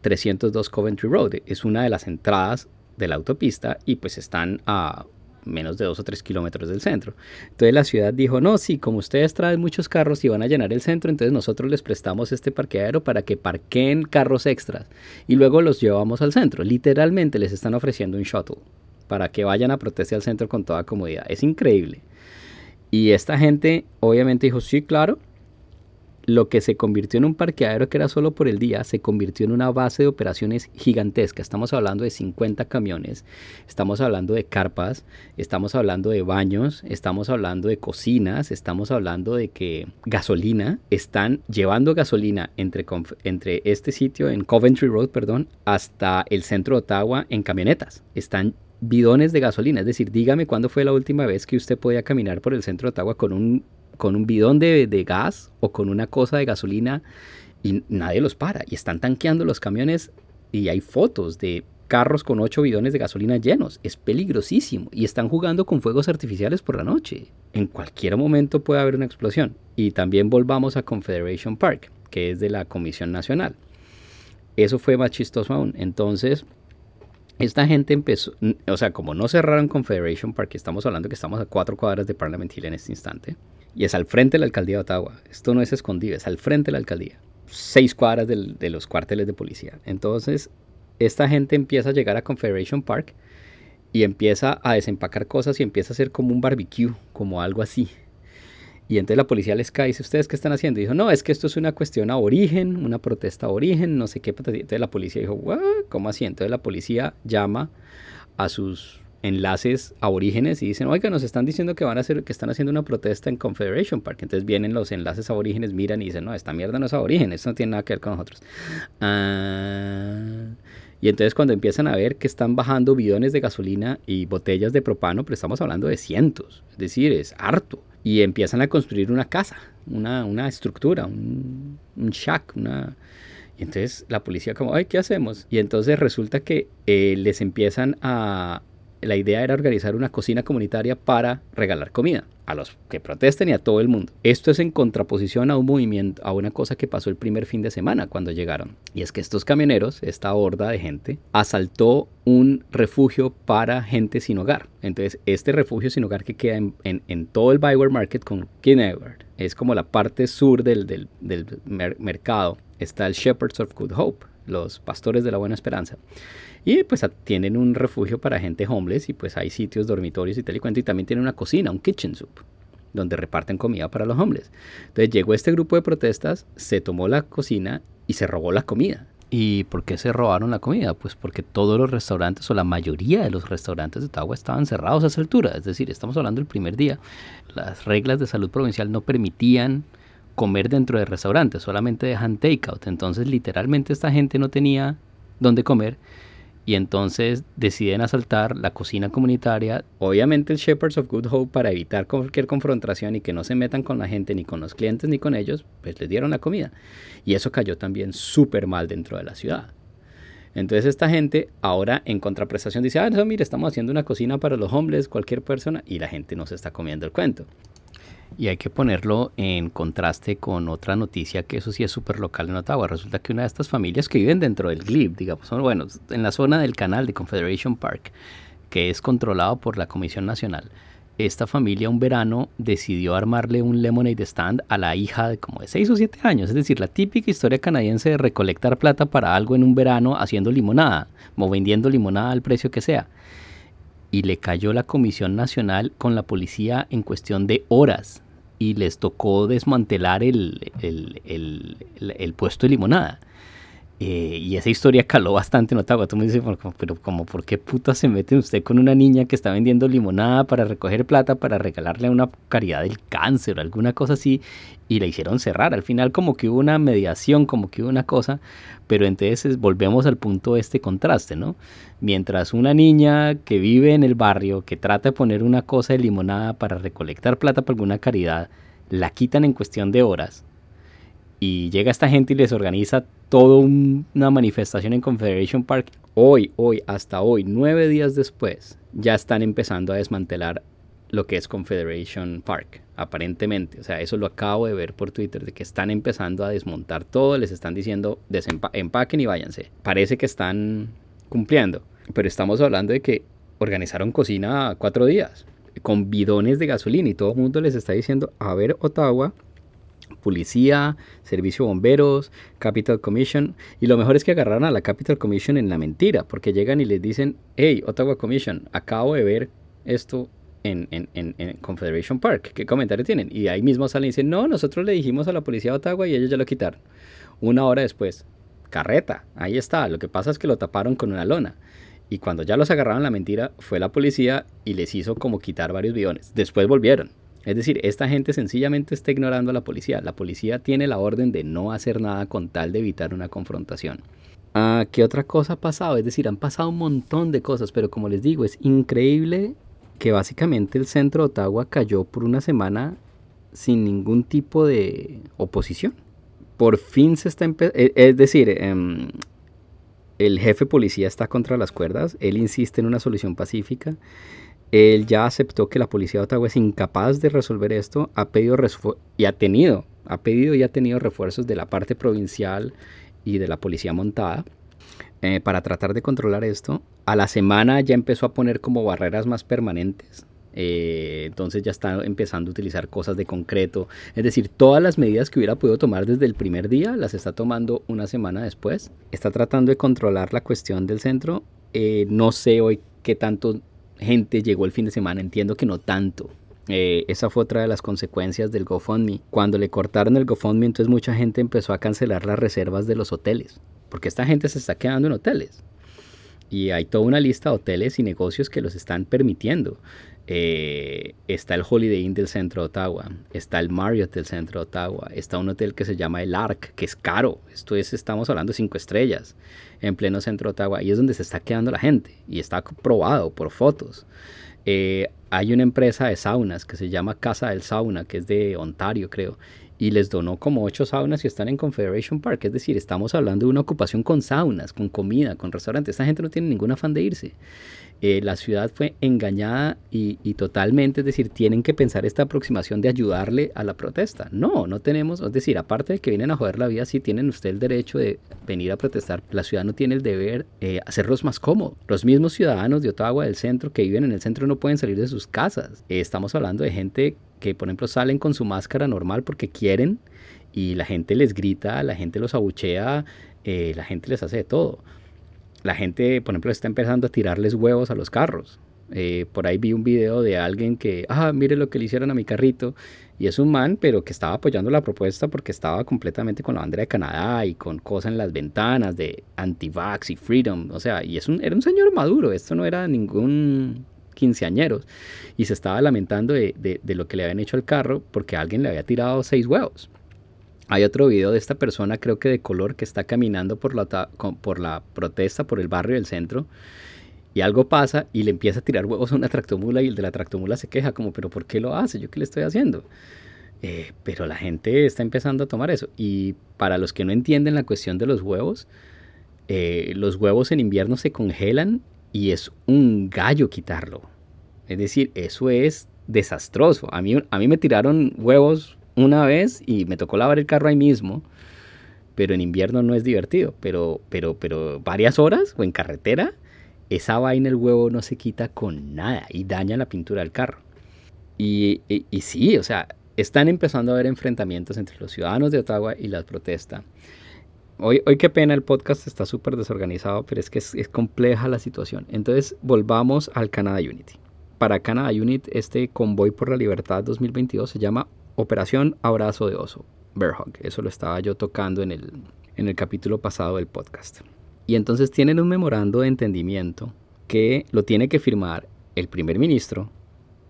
A: 302 Coventry Road es una de las entradas de la autopista y pues están a menos de 2 o 3 kilómetros del centro. Entonces la ciudad dijo, no, sí, como ustedes traen muchos carros y van a llenar el centro, entonces nosotros les prestamos este parqueadero para que parqueen carros extras y luego los llevamos al centro. Literalmente les están ofreciendo un shuttle para que vayan a protestar al centro con toda comodidad. Es increíble. Y esta gente obviamente dijo, sí, claro, lo que se convirtió en un parqueadero que era solo por el día, se convirtió en una base de operaciones gigantesca. Estamos hablando de 50 camiones, estamos hablando de carpas, estamos hablando de baños, estamos hablando de cocinas, estamos hablando de que gasolina, están llevando gasolina entre, entre este sitio en Coventry Road, perdón, hasta el centro de Ottawa en camionetas. Están bidones de gasolina. Es decir, dígame cuándo fue la última vez que usted podía caminar por el centro de Ottawa con un, con un bidón de, de gas o con una cosa de gasolina y nadie los para. Y están tanqueando los camiones y hay fotos de carros con ocho bidones de gasolina llenos. Es peligrosísimo. Y están jugando con fuegos artificiales por la noche. En cualquier momento puede haber una explosión. Y también volvamos a Confederation Park, que es de la Comisión Nacional. Eso fue más chistoso aún. Entonces, esta gente empezó, o sea, como no cerraron Confederation Park, estamos hablando que estamos a cuatro cuadras de Parliament Hill en este instante, y es al frente de la alcaldía de Ottawa. Esto no es escondido, es al frente de la alcaldía. Seis cuadras de los cuarteles de policía. Entonces, esta gente empieza a llegar a Confederation Park y empieza a desempacar cosas y empieza a hacer como un barbecue, como algo así. Y entonces la policía les cae y dice, ¿ustedes qué están haciendo? Dijo, no, es que esto es una cuestión a origen, una protesta a origen, no sé qué. Entonces la policía dijo, ¿cómo así? Entonces la policía llama a sus enlaces a orígenes y dicen, oiga, nos están diciendo que van a hacer, que están haciendo una protesta en Confederation Park. Entonces vienen los enlaces a orígenes, miran y dicen, no, esta mierda no es a orígenes, esto no tiene nada que ver con nosotros. Ah, y entonces cuando empiezan a ver que están bajando bidones de gasolina y botellas de propano, pero estamos hablando de cientos, es decir, es harto y empiezan a construir una casa, una, una estructura, un, un, shack, una... Y entonces la policía como, ay, ¿qué hacemos? Y entonces resulta que eh, les empiezan a, la idea era organizar una cocina comunitaria para regalar comida a los que protesten y a todo el mundo. Esto es en contraposición a un movimiento, a una cosa que pasó el primer fin de semana cuando llegaron. Y es que estos camioneros, esta horda de gente, asaltó un refugio para gente sin hogar. Entonces, este refugio sin hogar que queda en, todo el Byward Market con Kinnegard, es como la parte sur del, del, mercado, está el Shepherds of Good Hope, los pastores de la buena esperanza. Y pues tienen un refugio para gente homeless y pues hay sitios, dormitorios y tal y cuento. Y también tienen una cocina, un kitchen soup, donde reparten comida para los homeless. Entonces llegó este grupo de protestas, se tomó la cocina y se robó la comida. ¿Y por qué se robaron la comida? Pues porque todos los restaurantes o la mayoría de los restaurantes de Ottawa estaban cerrados a esa altura. Es decir, estamos hablando del primer día. Las reglas de salud provincial no permitían comer dentro de restaurantes, solamente dejan takeout. Entonces literalmente esta gente no tenía dónde comer y entonces deciden asaltar la cocina comunitaria. Obviamente el Shepherds of Good Hope para evitar cualquier confrontación y que no se metan con la gente ni con los clientes ni con ellos, pues les dieron la comida. Y eso cayó también súper mal dentro de la ciudad. Entonces esta gente ahora en contraprestación dice, ah, no, mire, estamos haciendo una cocina para los hombres, cualquier persona, y la gente no se está comiendo el cuento. Y hay que ponerlo en contraste con otra noticia que eso sí es súper local en Ottawa. Resulta que una de estas familias que viven dentro del GLIB, digamos, son, bueno, en la zona del canal de Confederation Park, que es controlado por la Comisión Nacional, esta familia un verano decidió armarle un lemonade stand a la hija de como de 6 o 7 años. Es decir, la típica historia canadiense de recolectar plata para algo en un verano haciendo limonada o vendiendo limonada al precio que sea y le cayó la Comisión Nacional con la policía en cuestión de horas y les tocó desmantelar el, el, puesto de limonada. Eh, y esa historia caló bastante en Ottawa. Tú me dices, pero como, ¿por qué puta se mete usted con una niña que está vendiendo limonada para recoger plata para regalarle a una caridad del cáncer o alguna cosa así? Y la hicieron cerrar. Al final como que hubo una mediación, como que hubo una cosa, pero entonces volvemos al punto de este contraste, ¿no? Mientras una niña que vive en el barrio, que trata de poner una cosa de limonada para recolectar plata para alguna caridad, la quitan en cuestión de horas y llega esta gente y les organiza toda una manifestación en Confederation Park. Hoy, hoy, hasta hoy, nueve días después, ya están empezando a desmantelar lo que es Confederation Park, aparentemente. O sea, eso lo acabo de ver por Twitter, de que están empezando a desmontar todo, les están diciendo empaquen y váyanse. Parece que están cumpliendo, pero estamos hablando de que organizaron cocina cuatro días, con bidones de gasolina y todo el mundo les está diciendo, a ver Ottawa, policía, servicio bomberos, Capital Commission. Y lo mejor es que agarraron a la Capital Commission en la mentira, porque llegan y les dicen, hey, Ottawa Commission, acabo de ver esto en, Confederation Park. ¿Qué comentario tienen? Y ahí mismo salen y dicen, no, nosotros le dijimos a la policía de Ottawa y ellos ya lo quitaron. Una hora después, carreta, ahí está. Lo que pasa es que lo taparon con una lona. Y cuando ya los agarraron la mentira, fue la policía y les hizo como quitar varios bidones. Después volvieron es decir, esta gente sencillamente está ignorando a la policía. La policía tiene la orden de no hacer nada con tal de evitar una confrontación. Ah, ¿Qué otra cosa ha pasado? Es decir, han pasado un montón de cosas, pero como les digo, es increíble que básicamente el centro de Ottawa cayó por una semana sin ningún tipo de oposición. Por fin se está empezando, e, es decir, em, el jefe policía está contra las cuerdas, él insiste en una solución pacífica él ya aceptó que la policía de Ottawa es incapaz de resolver esto, ha pedido y ha tenido, ha pedido y ha tenido refuerzos de la parte provincial y de la policía montada eh, para tratar de controlar esto. A la semana ya empezó a poner como barreras más permanentes. Eh, entonces ya está empezando a utilizar cosas de concreto. Es decir, todas las medidas que hubiera podido tomar desde el primer día las está tomando una semana después. Está tratando de controlar la cuestión del centro. Eh, no sé hoy qué tanto gente llegó el fin de semana, entiendo que no tanto. Eh, esa fue otra de las consecuencias del GoFundMe. Cuando le cortaron el GoFundMe, entonces mucha gente empezó a cancelar las reservas de los hoteles, porque esta gente se está quedando en hoteles. Y hay toda una lista de hoteles y negocios que los están permitiendo. Eh, está el Holiday Inn del centro de Ottawa, está el Marriott del centro de Ottawa, está un hotel que se llama el Arc, que es caro, esto es, estamos hablando cinco estrellas, en pleno centro de Ottawa, y es donde se está quedando la gente, y está probado por fotos. Eh, hay una empresa de saunas que se llama Casa del Sauna, que es de Ontario, creo, y les donó como ocho saunas y están en Confederation Park. Es decir, estamos hablando de una ocupación con saunas, con comida, con restaurantes. Esta gente no tiene ningún afán de irse. Eh, la ciudad fue engañada y, totalmente, es decir, tienen que pensar esta aproximación de ayudarle a la protesta. No, no tenemos, es decir, aparte de que vienen a joder la vida, sí tienen usted el derecho de venir a protestar. La ciudad no tiene el deber de eh, hacerlos más cómodos. Los mismos ciudadanos de Ottawa del centro que viven en el centro no pueden salir de sus casas. Eh, estamos hablando de gente que, por ejemplo, salen con su máscara normal porque quieren y la gente les grita, la gente los abuchea, la gente les hace de todo la gente, por ejemplo, está empezando a tirarles huevos a los carros. Eh, por ahí vi un video de alguien que, ah, mire lo que le hicieron a mi carrito. Y es un man, pero que estaba apoyando la propuesta porque estaba completamente con la bandera de Canadá y con cosas en las ventanas de anti-vax y freedom. O sea, y es un, era un señor maduro, esto no era ningún quinceañero. Y se estaba lamentando de lo que le habían hecho al carro porque alguien le había tirado seis huevos. Hay otro video de esta persona, creo que de color, que está caminando por la, protesta, por el barrio del centro, y algo pasa y le empieza a tirar huevos a una tractomula y el de la tractomula se queja como, pero ¿por qué lo hace? ¿Yo qué le estoy haciendo? Eh, pero la gente está empezando a tomar eso. Y para los que no entienden la cuestión de los huevos, eh, los huevos en invierno se congelan y es un gallo quitarlo. Es decir, eso es desastroso. A mí, a mí me tiraron huevos una vez y me tocó lavar el carro ahí mismo, pero en invierno no es divertido, pero, pero, pero varias horas o en carretera, esa vaina el huevo no se quita con nada y daña la pintura del carro. Y, y, sí, o sea, están empezando a haber enfrentamientos entre los ciudadanos de Ottawa y la protesta. Hoy, hoy qué pena, el podcast está súper desorganizado, pero es que es, es, compleja la situación. Entonces, volvamos al Canada Unity. Para Canada Unity, este convoy por la libertad 2022 se llama Operación Abrazo de Oso, Bear Hug. Eso lo estaba yo tocando en el, en el capítulo pasado del podcast. Y entonces tienen un memorando de entendimiento que lo tiene que firmar el primer ministro,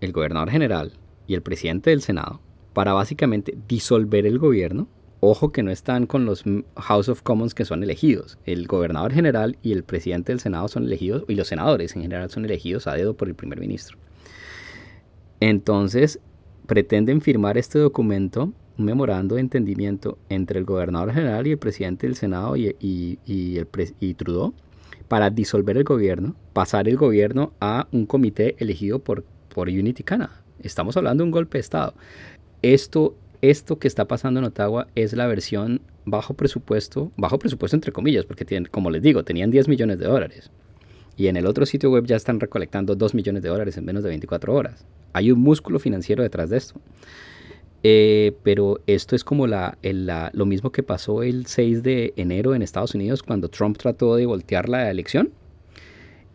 A: el gobernador general y el presidente del Senado para básicamente disolver el gobierno. Ojo que no están con los House of Commons que son elegidos. El gobernador general y el presidente del Senado son elegidos, y los senadores en general son elegidos a dedo por el primer ministro. Entonces, pretenden firmar este documento, un memorando de entendimiento entre el gobernador general y el presidente del Senado y, el y Trudeau para disolver el gobierno, pasar el gobierno a un comité elegido por, por Unity Canada. Estamos hablando de un golpe de Estado. Esto, esto que está pasando en Ottawa es la versión bajo presupuesto, bajo presupuesto entre comillas, porque tienen, como les digo, tenían 10 millones de dólares. Y en el otro sitio web ya están recolectando 2 millones de dólares en menos de 24 horas. Hay un músculo financiero detrás de esto. Eh, pero esto es como la, lo mismo que pasó el 6 de enero en Estados Unidos cuando Trump trató de voltear la elección.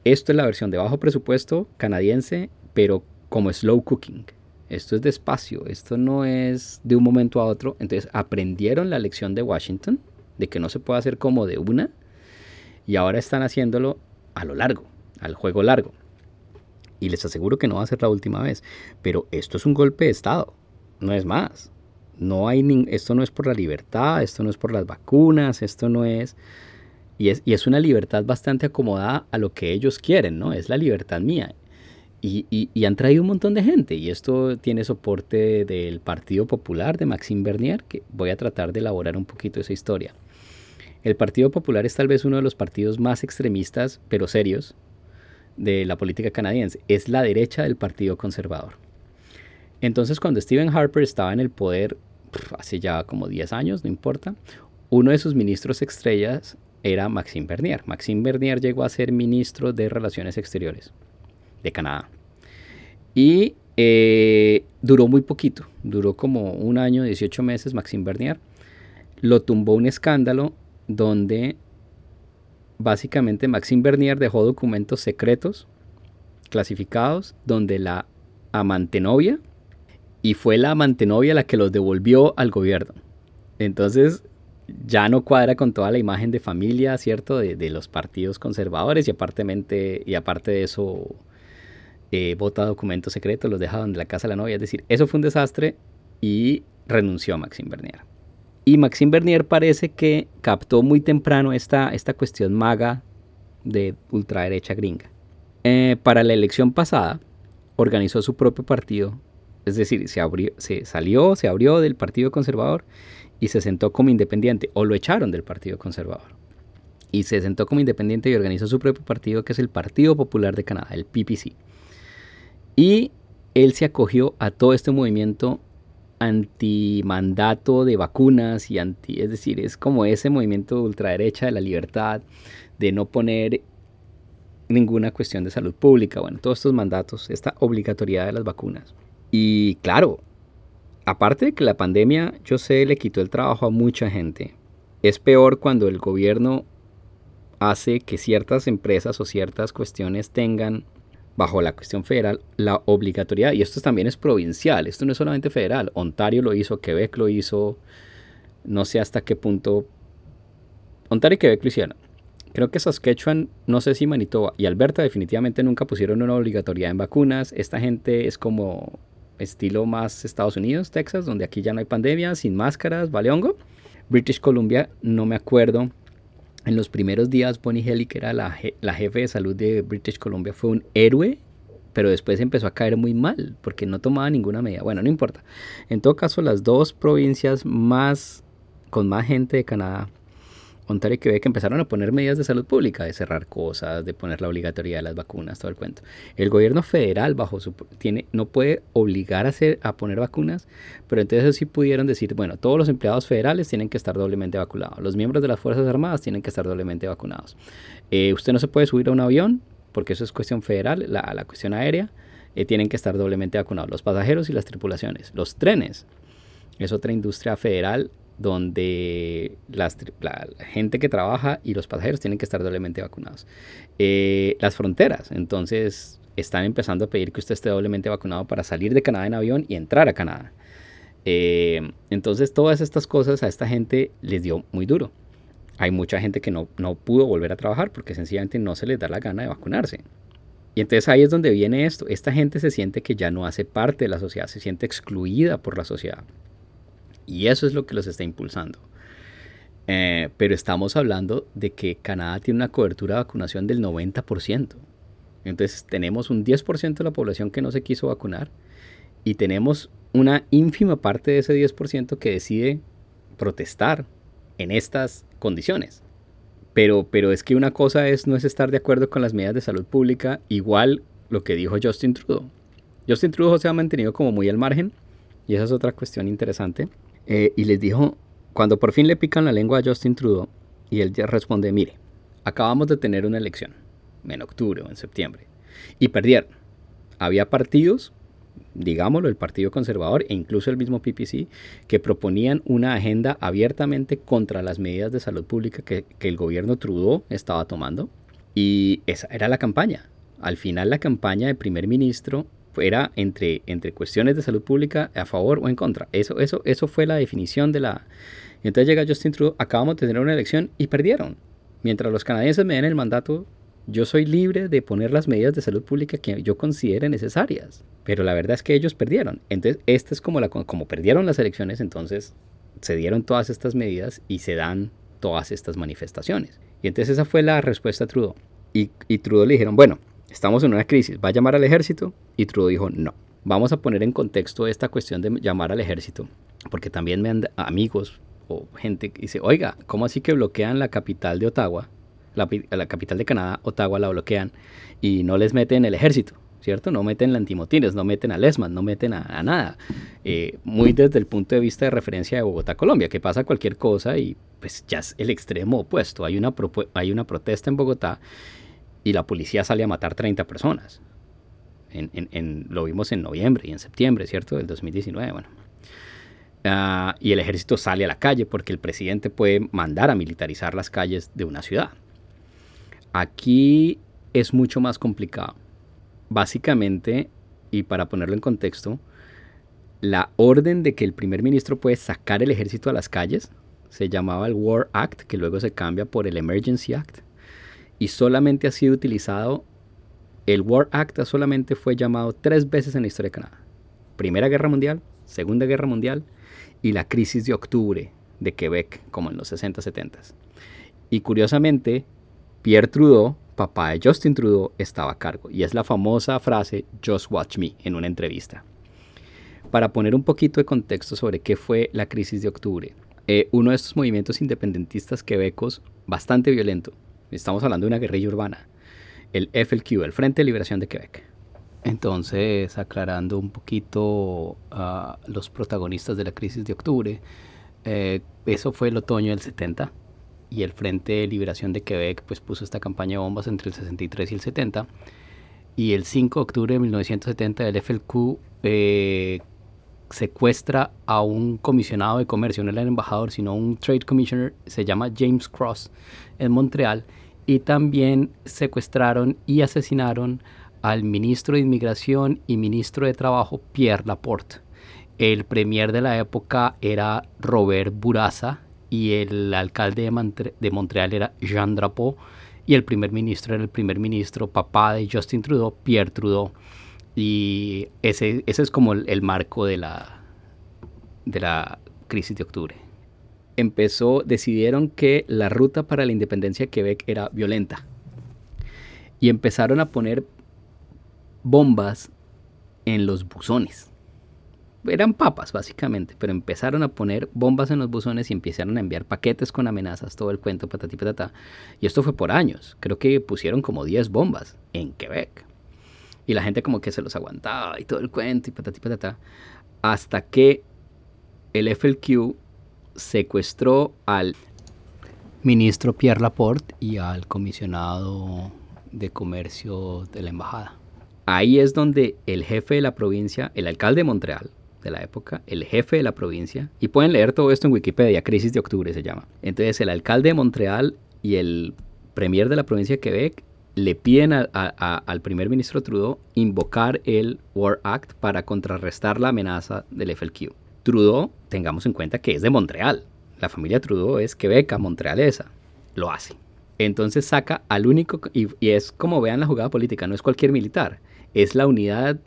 A: Esto es la versión de bajo presupuesto canadiense, pero como slow cooking. Esto es despacio, esto no es de un momento a otro. Entonces aprendieron la lección de Washington, de que no se puede hacer como de una, y ahora están haciéndolo a lo largo, al juego largo. Y les aseguro que no va a ser la última vez. Pero esto es un golpe de Estado, no es más. No hay esto no es por la libertad, esto no es por las vacunas, esto no es y, es... y es una libertad bastante acomodada a lo que ellos quieren, ¿no? Es la libertad mía. Y, y, han traído un montón de gente y esto tiene soporte del Partido Popular de Maxime Bernier, que voy a tratar de elaborar un poquito esa historia. El Partido Popular es tal vez uno de los partidos más extremistas, pero serios, de la política canadiense. Es la derecha del Partido Conservador. Entonces cuando Stephen Harper estaba en el poder, hace ya como 10 años, no importa, uno de sus ministros estrellas era Maxime Bernier. Maxime Bernier llegó a ser ministro de Relaciones Exteriores de Canadá. Y eh, duró muy poquito, duró como un año, 18 meses Maxime Bernier. Lo tumbó un escándalo donde básicamente Maxime Bernier dejó documentos secretos clasificados donde la amante novia y fue la amante novia la que los devolvió al gobierno. Entonces ya no cuadra con toda la imagen de familia, ¿cierto? De, los partidos conservadores y, apartemente, y aparte de eso eh, vota documentos secretos, los deja donde la casa de la novia. Es decir, eso fue un desastre y renunció a Maxime Bernier. Y Maxime Bernier parece que captó muy temprano esta, esta cuestión maga de ultraderecha gringa. Eh, para la elección pasada, organizó su propio partido, es decir, se, se salió, se abrió del Partido Conservador y se sentó como independiente, o lo echaron del Partido Conservador. y se sentó como independiente y organizó su propio partido, que es el Partido Popular de Canadá, el PPC. Y él se acogió a todo este movimiento anti-mandato de vacunas y anti, es decir, es como ese movimiento de ultraderecha de la libertad, de no poner ninguna cuestión de salud pública, bueno, todos estos mandatos, esta obligatoriedad de las vacunas. Y claro, aparte de que la pandemia, yo sé, le quitó el trabajo a mucha gente, es peor cuando el gobierno hace que ciertas empresas o ciertas cuestiones tengan bajo la cuestión federal la obligatoriedad, y esto también es provincial, esto no es solamente federal, Ontario lo hizo, Quebec lo hizo, no sé hasta qué punto, Ontario y Quebec lo hicieron. Creo que Saskatchewan, no sé si Manitoba y Alberta definitivamente nunca pusieron una obligatoriedad en vacunas. Esta gente es como estilo más Estados Unidos, Texas, donde aquí ya no hay pandemia, sin máscaras, vale hongo. British Columbia, no me acuerdo en los primeros días, Bonnie Helly, que era la, jefe de salud de British Columbia, fue un héroe, pero después empezó a caer muy mal porque no tomaba ninguna medida. Bueno, no importa. En todo caso, las dos provincias más con más gente de Canadá Ontario y Quebec empezaron a poner medidas de salud pública, de cerrar cosas, de poner la obligatoriedad de las vacunas, todo el cuento. El gobierno federal bajo su tiene no puede obligar a hacer a poner vacunas, pero entonces sí pudieron decir, bueno, todos los empleados federales tienen que estar doblemente vacunados, los miembros de las fuerzas armadas tienen que estar doblemente vacunados. Eh, usted no se puede subir a un avión porque eso es cuestión federal, la, la cuestión aérea. Eh, tienen que estar doblemente vacunados los pasajeros y las tripulaciones. Los trenes es otra industria federal donde la gente que trabaja y los pasajeros tienen que estar doblemente vacunados. Eh, las fronteras, entonces, están empezando a pedir que usted esté doblemente vacunado para salir de Canadá en avión y entrar a Canadá. Eh, entonces, todas estas cosas a esta gente les dio muy duro. Hay mucha gente que no, no pudo volver a trabajar porque sencillamente no se les da la gana de vacunarse. Y entonces ahí es donde viene esto. Esta gente se siente que ya no hace parte de la sociedad, se siente excluida por la sociedad. Y eso es lo que los está impulsando. Eh, pero estamos hablando de que Canadá tiene una cobertura de vacunación del 90%. Entonces tenemos un 10% de la población que no se quiso vacunar y tenemos una ínfima parte de ese 10% que decide protestar en estas condiciones. Pero, pero es que una cosa es no es estar de acuerdo con las medidas de salud pública, igual lo que dijo Justin Trudeau. Justin Trudeau se ha mantenido como muy al margen y esa es otra cuestión interesante. Eh, y les dijo, cuando por fin le pican la lengua a Justin Trudeau, y él ya responde, mire, acabamos de tener una elección, en octubre o en septiembre, y perdieron. Había partidos, digámoslo, el Partido Conservador e incluso el mismo PPC, que proponían una agenda abiertamente contra las medidas de salud pública que, que el gobierno Trudeau estaba tomando. Y esa era la campaña. Al final la campaña del primer ministro era entre, entre cuestiones de salud pública a favor o en contra. Eso, eso, eso fue la definición de la... entonces llega Justin Trudeau, acabamos de tener una elección y perdieron. Mientras los canadienses me den el mandato, yo soy libre de poner las medidas de salud pública que yo considere necesarias. Pero la verdad es que ellos perdieron. Entonces, esta es como la como perdieron las elecciones, entonces se dieron todas estas medidas y se dan todas estas manifestaciones. Y entonces esa fue la respuesta a Trudeau. Y, y Trudeau le dijeron, bueno, estamos en una crisis, ¿va a llamar al ejército? Y Trudeau dijo, no. Vamos a poner en contexto esta cuestión de llamar al ejército, porque también me han amigos o gente que dice, oiga, ¿cómo así que bloquean la capital de Ottawa? La, capital de Canadá, Ottawa, la bloquean y no les meten el ejército, ¿cierto? No meten la antimotines, no meten a Lesman, no meten a, nada. Eh, muy desde el punto de vista de referencia de Bogotá, Colombia, que pasa cualquier cosa y pues ya es el extremo opuesto. Hay una, hay una protesta en Bogotá y la policía sale a matar 30 personas. En, lo vimos en noviembre y en septiembre, ¿cierto? Del 2019, bueno. Ah, y el ejército sale a la calle porque el presidente puede mandar a militarizar las calles de una ciudad. Aquí es mucho más complicado. Básicamente, y para ponerlo en contexto, la orden de que el primer ministro puede sacar el ejército a las calles se llamaba el War Act, que luego se cambia por el Emergency Act y solamente ha sido utilizado, el War Act solamente fue llamado tres veces en la historia de Canadá. Primera Guerra Mundial, Segunda Guerra Mundial y la crisis de octubre de Quebec, como en los 60-70. Y curiosamente, Pierre Trudeau, papá de Justin Trudeau, estaba a cargo. Y es la famosa frase, Just Watch Me, en una entrevista. Para poner un poquito de contexto sobre qué fue la crisis de octubre, eh, uno de estos movimientos independentistas quebecos bastante violento. Estamos hablando de una guerrilla urbana. El FLQ, el Frente de Liberación de Quebec. Entonces, aclarando un poquito a los protagonistas de la crisis de octubre, eh, eso fue el otoño del 70 y el Frente de Liberación de Quebec pues puso esta campaña de bombas entre el 63 y el 70 y el 5 de octubre de 1970 el FLQ eh, secuestra a un comisionado de comercio, no era el embajador, sino un trade commissioner, se llama James Cross, en Montreal, y también secuestraron y asesinaron al ministro de Inmigración y ministro de Trabajo, Pierre Laporte. El premier de la época era Robert Bourassa y el alcalde de, Montreal era Jean Drapeau y el primer ministro era el primer ministro papá de Justin Trudeau, Pierre Trudeau. Y ese, ese es como el, marco de la, de la crisis de octubre. Empezó, decidieron que la ruta para la independencia de Quebec era violenta. Y empezaron a poner bombas en los buzones. Eran papas, básicamente, pero empezaron a poner bombas en los buzones y empezaron a enviar paquetes con amenazas, todo el cuento, patati patata. Y esto fue por años. Creo que pusieron como 10 bombas en Quebec. Y la gente como que se los aguantaba y todo el cuento y patati patata. Hasta que el FLQ secuestró al ministro Pierre Laporte y al comisionado de comercio de la embajada. Ahí es donde el jefe de la provincia, el alcalde de Montreal de la época, el jefe de la provincia, y pueden leer todo esto en Wikipedia, Crisis de Octubre se llama. Entonces el alcalde de Montreal y el premier de la provincia de Quebec le piden al primer ministro Trudeau invocar el War Act para contrarrestar la amenaza del FLQ. Trudeau, tengamos en cuenta que es de Montreal. La familia Trudeau es quebeca, montrealesa. Lo hace. Entonces saca al único, y, es como vean la jugada política, no es cualquier militar, es la unidad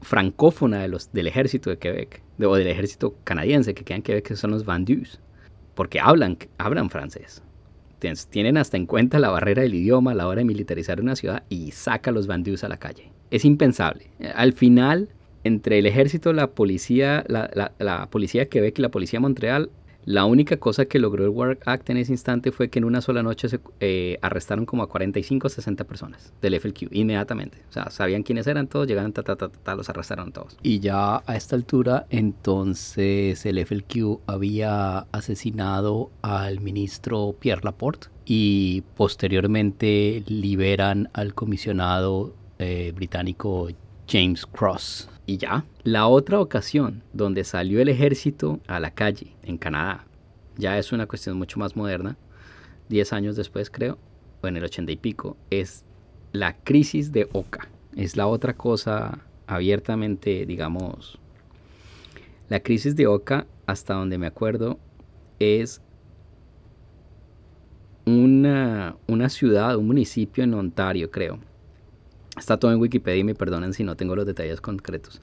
A: francófona de los, del ejército de Quebec, o del ejército canadiense que queda en Quebec, que son los Vandus, porque hablan, hablan francés tienen hasta en cuenta la barrera del idioma a la hora de militarizar una ciudad y saca a los bandidos a la calle. Es impensable. Al final, entre el ejército, la policía, la, la policía de Quebec y la policía de Montreal, la única cosa que logró el Work Act en ese instante fue que en una sola noche se eh, arrestaron como a 45 o 60 personas del FLQ inmediatamente. O sea, sabían quiénes eran todos, llegaron, ta, ta, ta, ta, los arrestaron todos. Y ya a esta altura, entonces el FLQ había asesinado al ministro Pierre Laporte y posteriormente liberan al comisionado eh, británico James Cross y ya. La otra ocasión donde salió el ejército a la calle en Canadá, ya es una cuestión mucho más moderna, 10 años después creo, o en el 80 y pico, es la crisis de Oka. Es la otra cosa abiertamente, digamos, la crisis de Oka, hasta donde me acuerdo, es una, una ciudad, un municipio en Ontario, creo, Está todo en Wikipedia y me perdonen si no tengo los detalles concretos.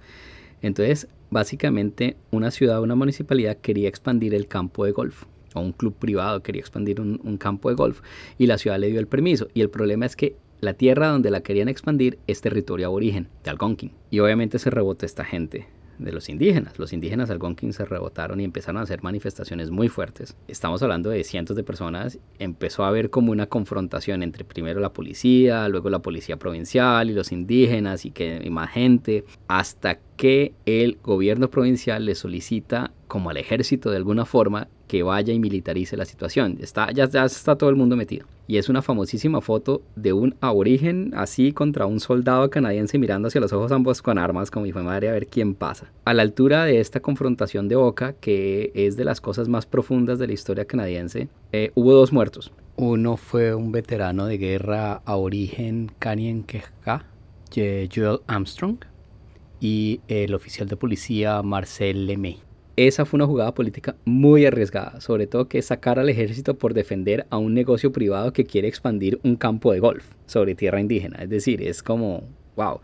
A: Entonces, básicamente, una ciudad, una municipalidad quería expandir el campo de golf, o un club privado quería expandir un, campo de golf, y la ciudad le dio el permiso. Y el problema es que la tierra donde la querían expandir es territorio aborigen, de Algonquin. Y obviamente se rebotó esta gente de los indígenas. Los indígenas algonquin se rebotaron y empezaron a hacer manifestaciones muy fuertes. Estamos hablando de cientos de personas. Empezó a haber como una confrontación entre primero la policía, luego la policía provincial y los indígenas y que y más gente, hasta que el gobierno provincial le solicita como al ejército de alguna forma que vaya y militarice la situación. Está, ya, ya está todo el mundo metido. Y es una famosísima foto de un aborigen así contra un soldado canadiense mirando hacia los ojos ambos con armas, como mi madre, a ver quién pasa. A la altura de esta confrontación de Oka, que es de las cosas más profundas de la historia canadiense, eh, hubo dos muertos. Uno fue un veterano de guerra aborigen Queja, Joel Armstrong, y el oficial de policía Marcel Lemay esa fue una jugada política muy arriesgada, sobre todo que sacar al ejército por defender a un negocio privado que quiere expandir un campo de golf sobre tierra indígena. Es decir, es como, wow,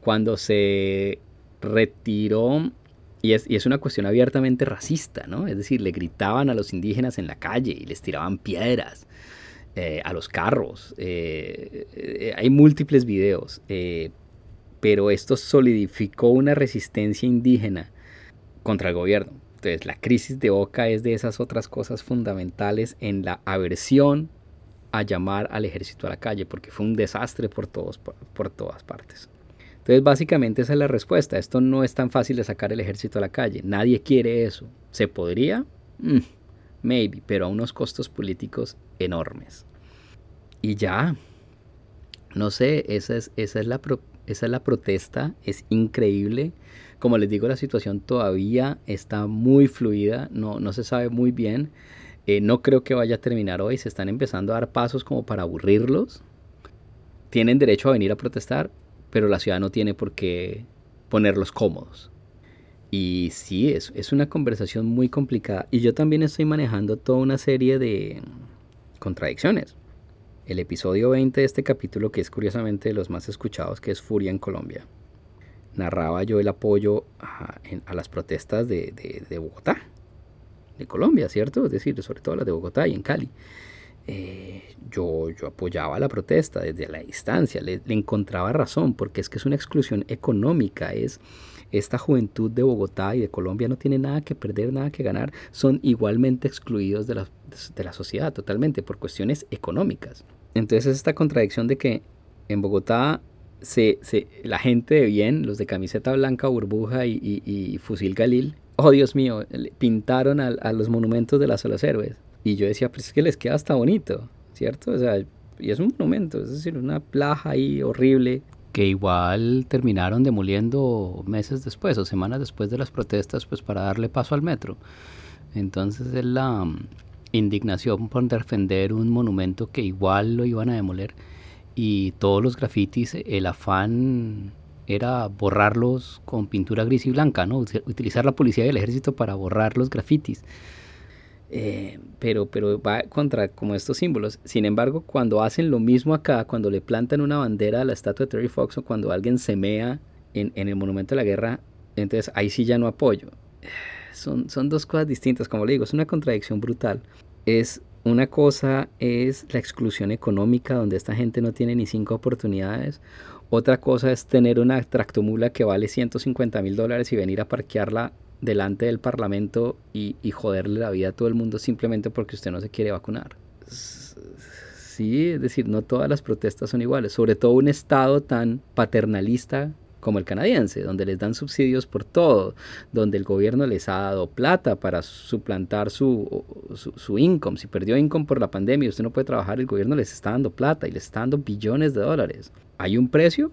A: cuando se retiró, y es, una cuestión abiertamente racista, ¿no? Es decir, le gritaban a los indígenas en la calle y les tiraban piedras. Eh, a los carros. Eh, eh, hay múltiples videos, pero esto solidificó una resistencia indígena contra el gobierno. Entonces la crisis de Oca es de esas otras cosas fundamentales en la aversión a llamar al ejército a la calle, porque fue un desastre por, todos, por, todas partes. Entonces básicamente esa es la respuesta. Esto no es tan fácil de sacar el ejército a la calle. Nadie quiere eso. ¿Se podría? Mm, maybe, pero a unos costos políticos enormes. Y ya, no sé, esa es, esa es, la, esa es la protesta, es increíble. Como les digo, la situación todavía está muy fluida, no, no se sabe muy bien. Eh, no creo que vaya a terminar hoy, se están empezando a dar pasos como para aburrirlos. Tienen derecho a venir a protestar, pero la ciudad no tiene por qué ponerlos cómodos. Y sí, es, es una conversación muy complicada. Y yo también estoy manejando toda una serie de contradicciones el episodio 20 de este capítulo, que es curiosamente de los más escuchados, que es Furia en Colombia. Narraba yo el apoyo a, las protestas de, Bogotá, de Colombia, ¿cierto? Es decir, sobre todo las de Bogotá y en Cali. Eh, yo, yo apoyaba la protesta desde la distancia, le, le, encontraba razón, porque es que es una exclusión económica, es esta juventud de Bogotá y de Colombia no tiene nada que perder, nada que ganar, son igualmente excluidos de la, de la sociedad totalmente por cuestiones económicas. Entonces es esta contradicción de que en Bogotá se, se, la gente de bien, los de camiseta blanca, burbuja y, fusil Galil, oh Dios mío, pintaron a, a, los monumentos de las olas héroes. Y yo decía, pues es que les queda hasta bonito, ¿cierto? O sea, y es un monumento, es decir, una plaja ahí horrible que igual terminaron demoliendo meses después o semanas después de las protestas pues para darle paso al metro. Entonces es la mm, indignación por defender un monumento que igual lo iban a demoler y todos los grafitis, el afán era borrarlos con pintura gris y blanca, ¿no? Utilizar la policía y el ejército para borrar los grafitis. Eh, pero, pero va contra como estos símbolos. Sin embargo, cuando hacen lo mismo acá, cuando le plantan una bandera a la estatua de Terry Fox o cuando alguien se mea en, en el monumento de la guerra, entonces ahí sí ya no apoyo. *sighs* Son, son dos cosas distintas, como le digo, es una contradicción brutal. Es una cosa es la exclusión económica, donde esta gente no tiene ni cinco oportunidades. Otra cosa es tener una tractomula que vale 150 mil dólares y venir a parquearla delante del Parlamento y, joderle la vida a todo el mundo simplemente porque usted no se quiere vacunar. Sí, es decir, no todas las protestas son iguales, sobre todo un Estado tan paternalista como el canadiense, donde les dan subsidios por todo, donde el gobierno les ha dado plata para suplantar su, su, su, income. Si perdió income por la pandemia y usted no puede trabajar, el gobierno les está dando plata y les está dando billones de dólares. ¿Hay un precio?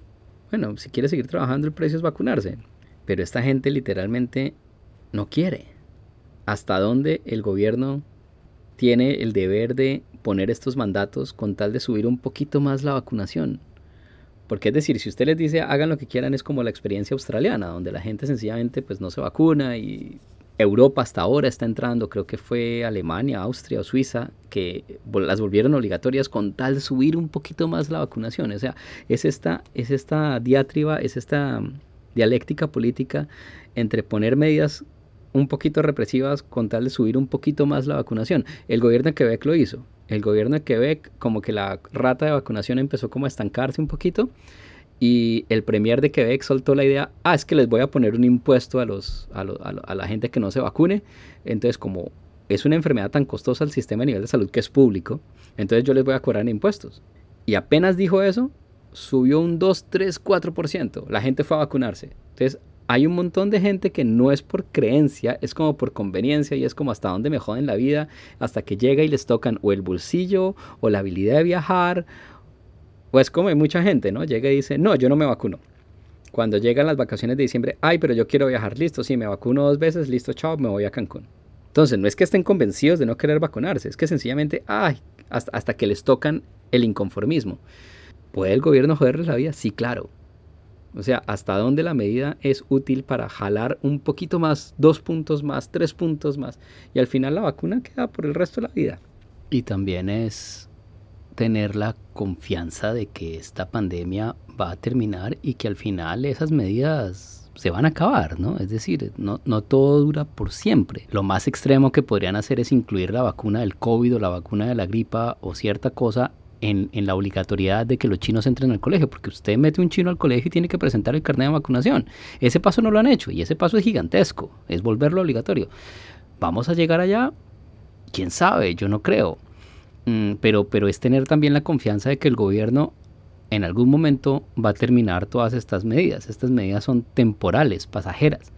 A: Bueno, si quiere seguir trabajando, el precio es vacunarse. Pero esta gente literalmente no quiere. ¿Hasta dónde el gobierno tiene el deber de poner estos mandatos con tal de subir un poquito más la vacunación? Porque es decir, si usted les dice hagan lo que quieran, es como la experiencia australiana, donde la gente sencillamente pues no se vacuna y Europa hasta ahora está entrando, creo que fue Alemania, Austria o Suiza, que las volvieron obligatorias con tal de subir un poquito más la vacunación. O sea, es esta, es esta diatriba, es esta dialéctica política entre poner medidas un poquito represivas con tal de subir un poquito más la vacunación. El gobierno de Quebec lo hizo. El gobierno de Quebec, como que la rata de vacunación empezó como a estancarse un poquito y el premier de Quebec soltó la idea, ah, es que les voy a poner un impuesto a, los, a, a la gente que no se vacune. Entonces, como es una enfermedad tan costosa al sistema a nivel de salud que es público, entonces yo les voy a cobrar impuestos. Y apenas dijo eso, subió un 2, 3, 4%. La gente fue a vacunarse. Entonces, hay un montón de gente que no es por creencia, es como por conveniencia y es como hasta dónde me joden la vida, hasta que llega y les tocan o el bolsillo o la habilidad de viajar, o es como hay mucha gente, ¿no? Llega y dice, no, yo no me vacuno. Cuando llegan las vacaciones de diciembre, ay, pero yo quiero viajar, listo, sí, me vacuno dos veces, listo, chao, me voy a Cancún. Entonces, no es que estén convencidos de no querer vacunarse, es que sencillamente, ay, hasta, hasta que les tocan el inconformismo. ¿Puede el gobierno joderles la vida? Sí, claro. O sea, hasta dónde la medida es útil para jalar un poquito más, dos puntos más, tres puntos más. Y al final la vacuna queda por el resto de la vida. Y también es tener la confianza de que esta pandemia va a terminar y que al final esas medidas se van a acabar, ¿no? Es decir, no, no todo dura por siempre. Lo más extremo que podrían hacer es incluir la vacuna del COVID o la vacuna de la gripa o cierta cosa en, la obligatoriedad de que los chinos entren al colegio, porque usted mete un chino al colegio y tiene que presentar el carnet de vacunación. Ese paso no lo han hecho y ese paso es gigantesco, es volverlo obligatorio. ¿Vamos a llegar allá? ¿Quién sabe? Yo no creo. Mm, pero, pero es tener también la confianza de que el gobierno en algún momento va a terminar todas estas medidas. Estas medidas son temporales, pasajeras.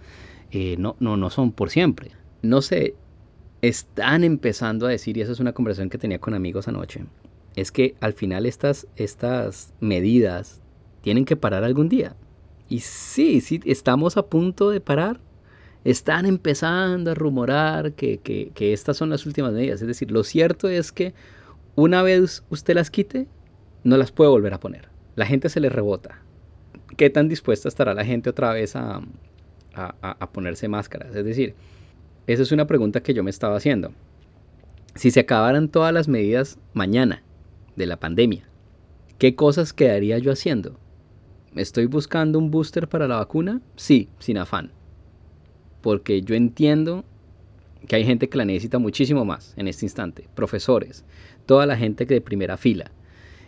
A: Eh, no, no, no son por siempre. No sé, están empezando a decir, y esa es una conversación que tenía con amigos anoche, es que al final estas, estas medidas tienen que parar algún día. Y sí, sí, estamos a punto de parar. Están empezando a rumorar que, que, estas son las últimas medidas. Es decir, lo cierto es que una vez usted las quite, no las puede volver a poner. La gente se le rebota. ¿Qué tan dispuesta estará la gente otra vez a, a, ponerse máscaras? Es decir, esa es una pregunta que yo me estaba haciendo. Si se acabaran todas las medidas mañana de la pandemia, ¿qué cosas quedaría yo haciendo? ¿Estoy buscando un booster para la vacuna? Sí, sin afán. Porque yo entiendo que hay gente que la necesita muchísimo más en este instante. Profesores, toda la gente que de primera fila.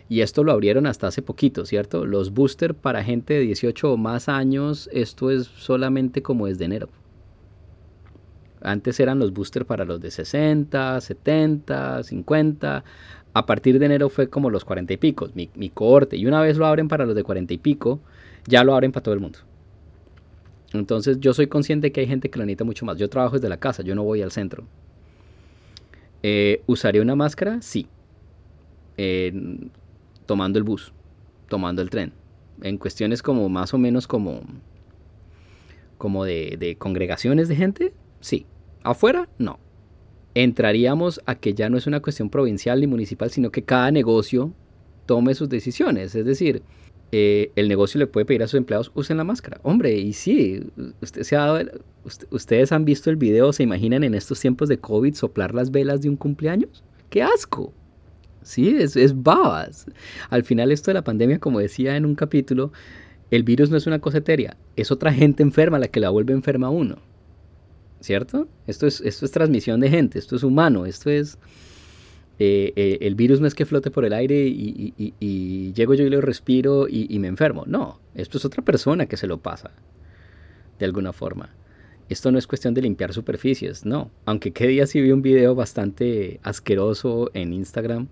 A: Y esto lo abrieron hasta hace poquito, ¿cierto? Los booster para gente de 18 o más años, esto es solamente como desde enero. Antes eran los booster para los de 60, 70, 50. A partir de enero fue como los 40 y pico, mi, mi cohorte. Y una vez lo abren para los de 40 y pico, ya lo abren para todo el mundo. Entonces yo soy consciente que hay gente que lo necesita mucho más. Yo trabajo desde la casa, yo no voy al centro. Eh, ¿Usaría una máscara? Sí. tomando el bus, tomando el tren. En cuestiones como más o menos como, como de congregaciones de gente, sí. Afuera, no. Entraríamos a que ya no es una cuestión provincial ni municipal, sino que cada negocio tome sus decisiones. Es decir, eh, el negocio le puede pedir a sus empleados usen la máscara. Hombre, y sí, usted se ha ustedes han visto el video, se imaginan en estos tiempos de COVID soplar las velas de un cumpleaños. ¡Qué asco! Sí, es, es babas. Al final esto de la pandemia, como decía en un capítulo, el virus no es una cosa es otra gente enferma la que la vuelve enferma a uno. ¿Cierto? Esto es, esto es transmisión de gente, esto es humano, esto es eh, eh, el virus no es que flote por el aire y, llego yo y lo respiro y, me enfermo. No, esto es otra persona que se lo pasa, de alguna forma. Esto no es cuestión de limpiar superficies, no. Aunque qué día sí vi un video bastante asqueroso en Instagram,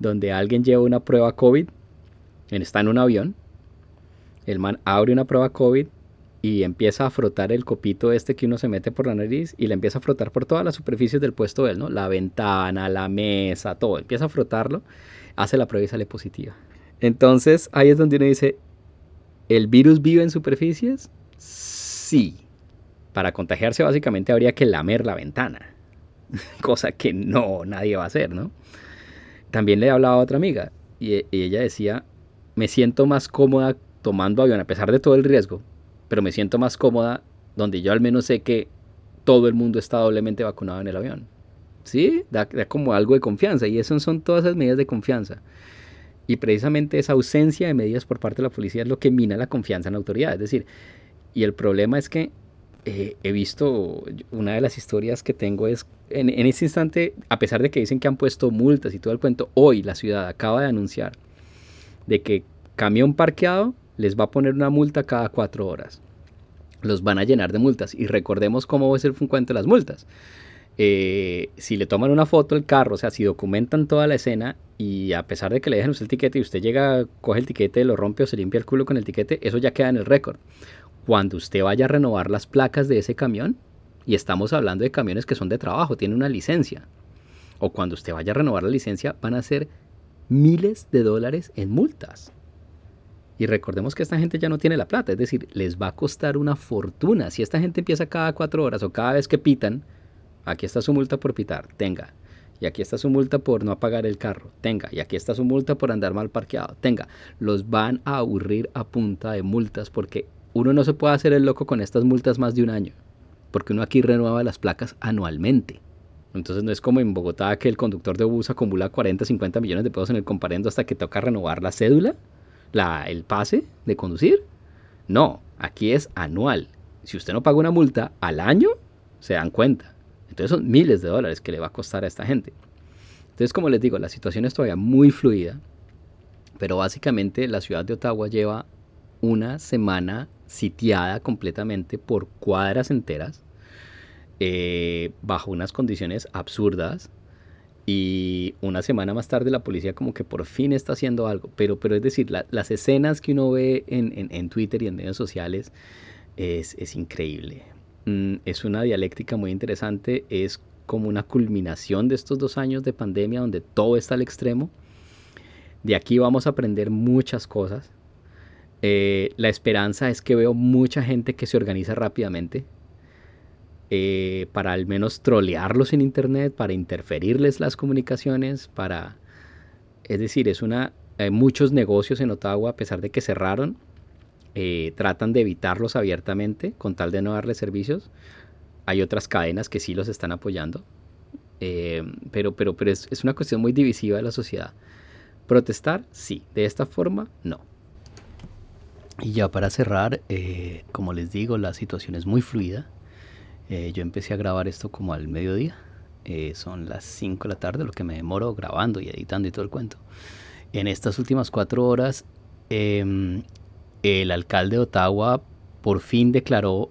A: donde alguien lleva una prueba COVID, está en un avión, el man abre una prueba COVID y empieza a frotar el copito este que uno se mete por la nariz y le empieza a frotar por todas las superficies del puesto de él, ¿no? La ventana, la mesa, todo. Empieza a frotarlo, hace la prueba y sale positiva. Entonces ahí es donde uno dice, ¿el virus vive en superficies? Sí. Para contagiarse básicamente habría que lamer la ventana, *laughs* cosa que no, nadie va a hacer, ¿no? También le he hablado a otra amiga y, y ella decía, me siento más cómoda tomando avión a pesar de todo el riesgo, pero me siento más cómoda donde yo al menos sé que todo el mundo está doblemente vacunado en el avión. ¿Sí? Da, como algo de confianza y eso son todas esas medidas de confianza. Y precisamente esa ausencia de medidas por parte de la policía es lo que mina la confianza en la autoridad. Es decir, y el problema es que eh, he visto, una de las historias que tengo es, en, en este instante, a pesar de que dicen que han puesto multas y todo el cuento, hoy la ciudad acaba de anunciar de que camión parqueado les va a poner una multa cada cuatro horas. Los van a llenar de multas. Y recordemos cómo es el cuento de las multas. Eh, si le toman una foto del carro, o sea, si documentan toda la escena y a pesar de que le dejen usted el tiquete y usted llega, coge el tiquete, lo rompe o se limpia el culo con el tiquete, eso ya queda en el récord. Cuando usted vaya a renovar las placas de ese camión, y estamos hablando de camiones que son de trabajo, tiene una licencia, o cuando usted vaya a renovar la licencia, van a ser miles de dólares en multas. Y recordemos que esta gente ya no tiene la plata, es decir, les va a costar una fortuna. Si esta gente empieza cada cuatro horas o cada vez que pitan, aquí está su multa por pitar, tenga. Y aquí está su multa por no apagar el carro, tenga. Y aquí está su multa por andar mal parqueado, tenga. Los van a aburrir a punta de multas porque uno no se puede hacer el loco con estas multas más de un año. Porque uno aquí renueva las placas anualmente. Entonces no es como en Bogotá que el conductor de bus acumula 40, 50 millones de pesos en el comparendo hasta que toca renovar la cédula la, el pase de conducir. No, aquí es anual. Si usted no paga una multa al año, se dan cuenta. Entonces son miles de dólares que le va a costar a esta gente. Entonces, como les digo, la situación es todavía muy fluida, pero básicamente la ciudad de Ottawa lleva una semana sitiada completamente por cuadras enteras, eh, bajo unas condiciones absurdas. Y una semana más tarde la policía como que por fin está haciendo algo. Pero, pero es decir, las escenas que uno ve en, en, Twitter y en medios sociales es, es increíble. Mm, es una dialéctica muy interesante. Es como una culminación de estos dos años de pandemia donde todo está al extremo. De aquí vamos a aprender muchas cosas. Eh, la esperanza es que veo mucha gente que se organiza rápidamente eh, para al menos trolearlos en internet, para interferirles las comunicaciones, para... Es decir, es una... muchos negocios en Ottawa, a pesar de que cerraron, eh, tratan de evitarlos abiertamente con tal de no darles servicios. Hay otras cadenas que sí los están apoyando. pero pero, pero es, es una cuestión muy divisiva de la sociedad. Protestar, sí. De esta forma, no. Y ya para cerrar, eh, como les digo, la situación es muy fluida. Eh, yo empecé a grabar esto como al mediodía. Eh, son las 5 de la tarde, lo que me demoro grabando y editando y todo el cuento. En estas últimas cuatro horas, em, el alcalde de Ottawa por fin declaró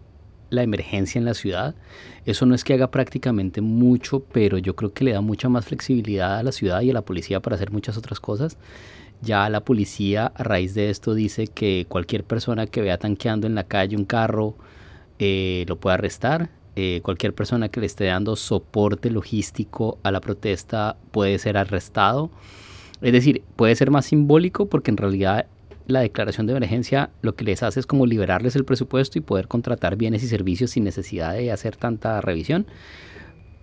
A: la emergencia en la ciudad. Eso no es que haga prácticamente mucho, pero yo creo que le da mucha más flexibilidad a la ciudad y a la policía para hacer muchas otras cosas. Ya la policía a raíz de esto dice que cualquier persona que vea tanqueando en la calle un carro eh, lo puede arrestar. Eh, cualquier persona que le esté dando soporte logístico a la protesta puede ser arrestado. Es decir, puede ser más simbólico porque en realidad la declaración de emergencia lo que les hace es como liberarles el presupuesto y poder contratar bienes y servicios sin necesidad de hacer tanta revisión.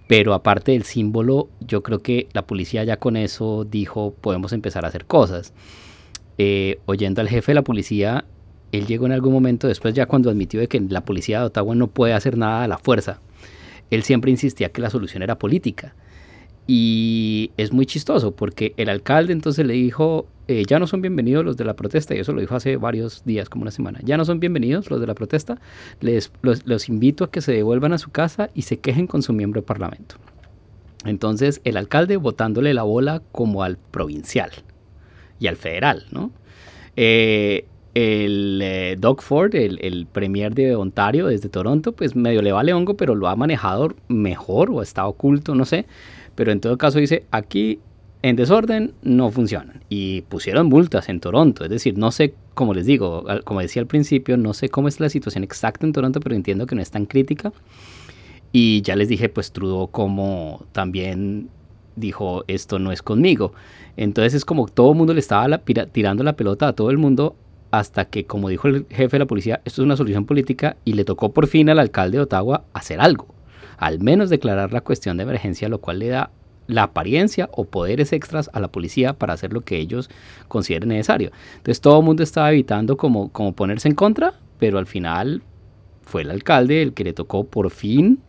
A: Pero aparte del símbolo, yo creo que la policía ya con eso dijo, podemos empezar a hacer cosas. Eh, oyendo al jefe de la policía, él llegó en algún momento después ya cuando admitió de que la policía de Ottawa no puede hacer nada a la fuerza. Él siempre insistía que la solución era política. Y es muy chistoso porque el alcalde entonces le dijo, eh, ya no son bienvenidos los de la protesta, y eso lo dijo hace varios días, como una semana, ya no son bienvenidos los de la protesta, les, los, invito a que se devuelvan a su casa y se quejen con su miembro de parlamento. Entonces el alcalde botándole la bola como al provincial y al federal, ¿no? Eh, el eh, Doug Ford, el, premier de Ontario desde Toronto, pues medio le vale hongo, pero lo ha manejado mejor o está oculto, no sé. Pero en todo caso dice, aquí en desorden no funcionan. Y pusieron multas en Toronto. Es decir, no sé, como les digo, como decía al principio, no sé cómo es la situación exacta en Toronto, pero entiendo que no es tan crítica. Y ya les dije, pues Trudeau como también dijo, esto no es conmigo. Entonces es como todo el mundo le estaba tirando la pelota a todo el mundo hasta que, como dijo el jefe de la policía, esto es una solución política y le tocó por fin al alcalde de Ottawa hacer algo. Al menos declarar la cuestión de emergencia, lo cual le da la apariencia o poderes extras a la policía para hacer lo que ellos consideren necesario. Entonces todo el mundo estaba evitando como, como ponerse en contra, pero al final fue el alcalde el que le tocó por fin,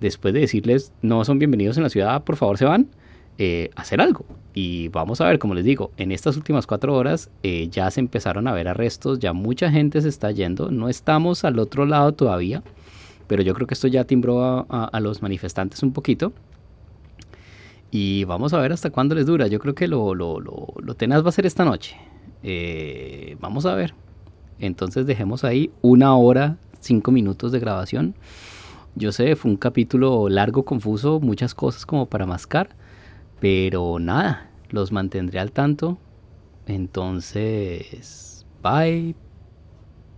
A: después de decirles no son bienvenidos en la ciudad, por favor se van, eh, hacer algo. Y vamos a ver, como les digo, en estas últimas cuatro horas eh, ya se empezaron a ver arrestos, ya mucha gente se está yendo, no estamos al otro lado todavía, pero yo creo que esto ya timbró a los manifestantes un poquito. Y vamos a ver hasta cuándo les dura. Yo creo que lo, lo, lo, lo tenaz va a ser esta noche. Eh, vamos a ver. Entonces dejemos ahí una hora, cinco minutos de grabación. Yo sé, fue un capítulo largo, confuso, muchas cosas como para mascar. Pero nada, los mantendré al tanto. Entonces, bye.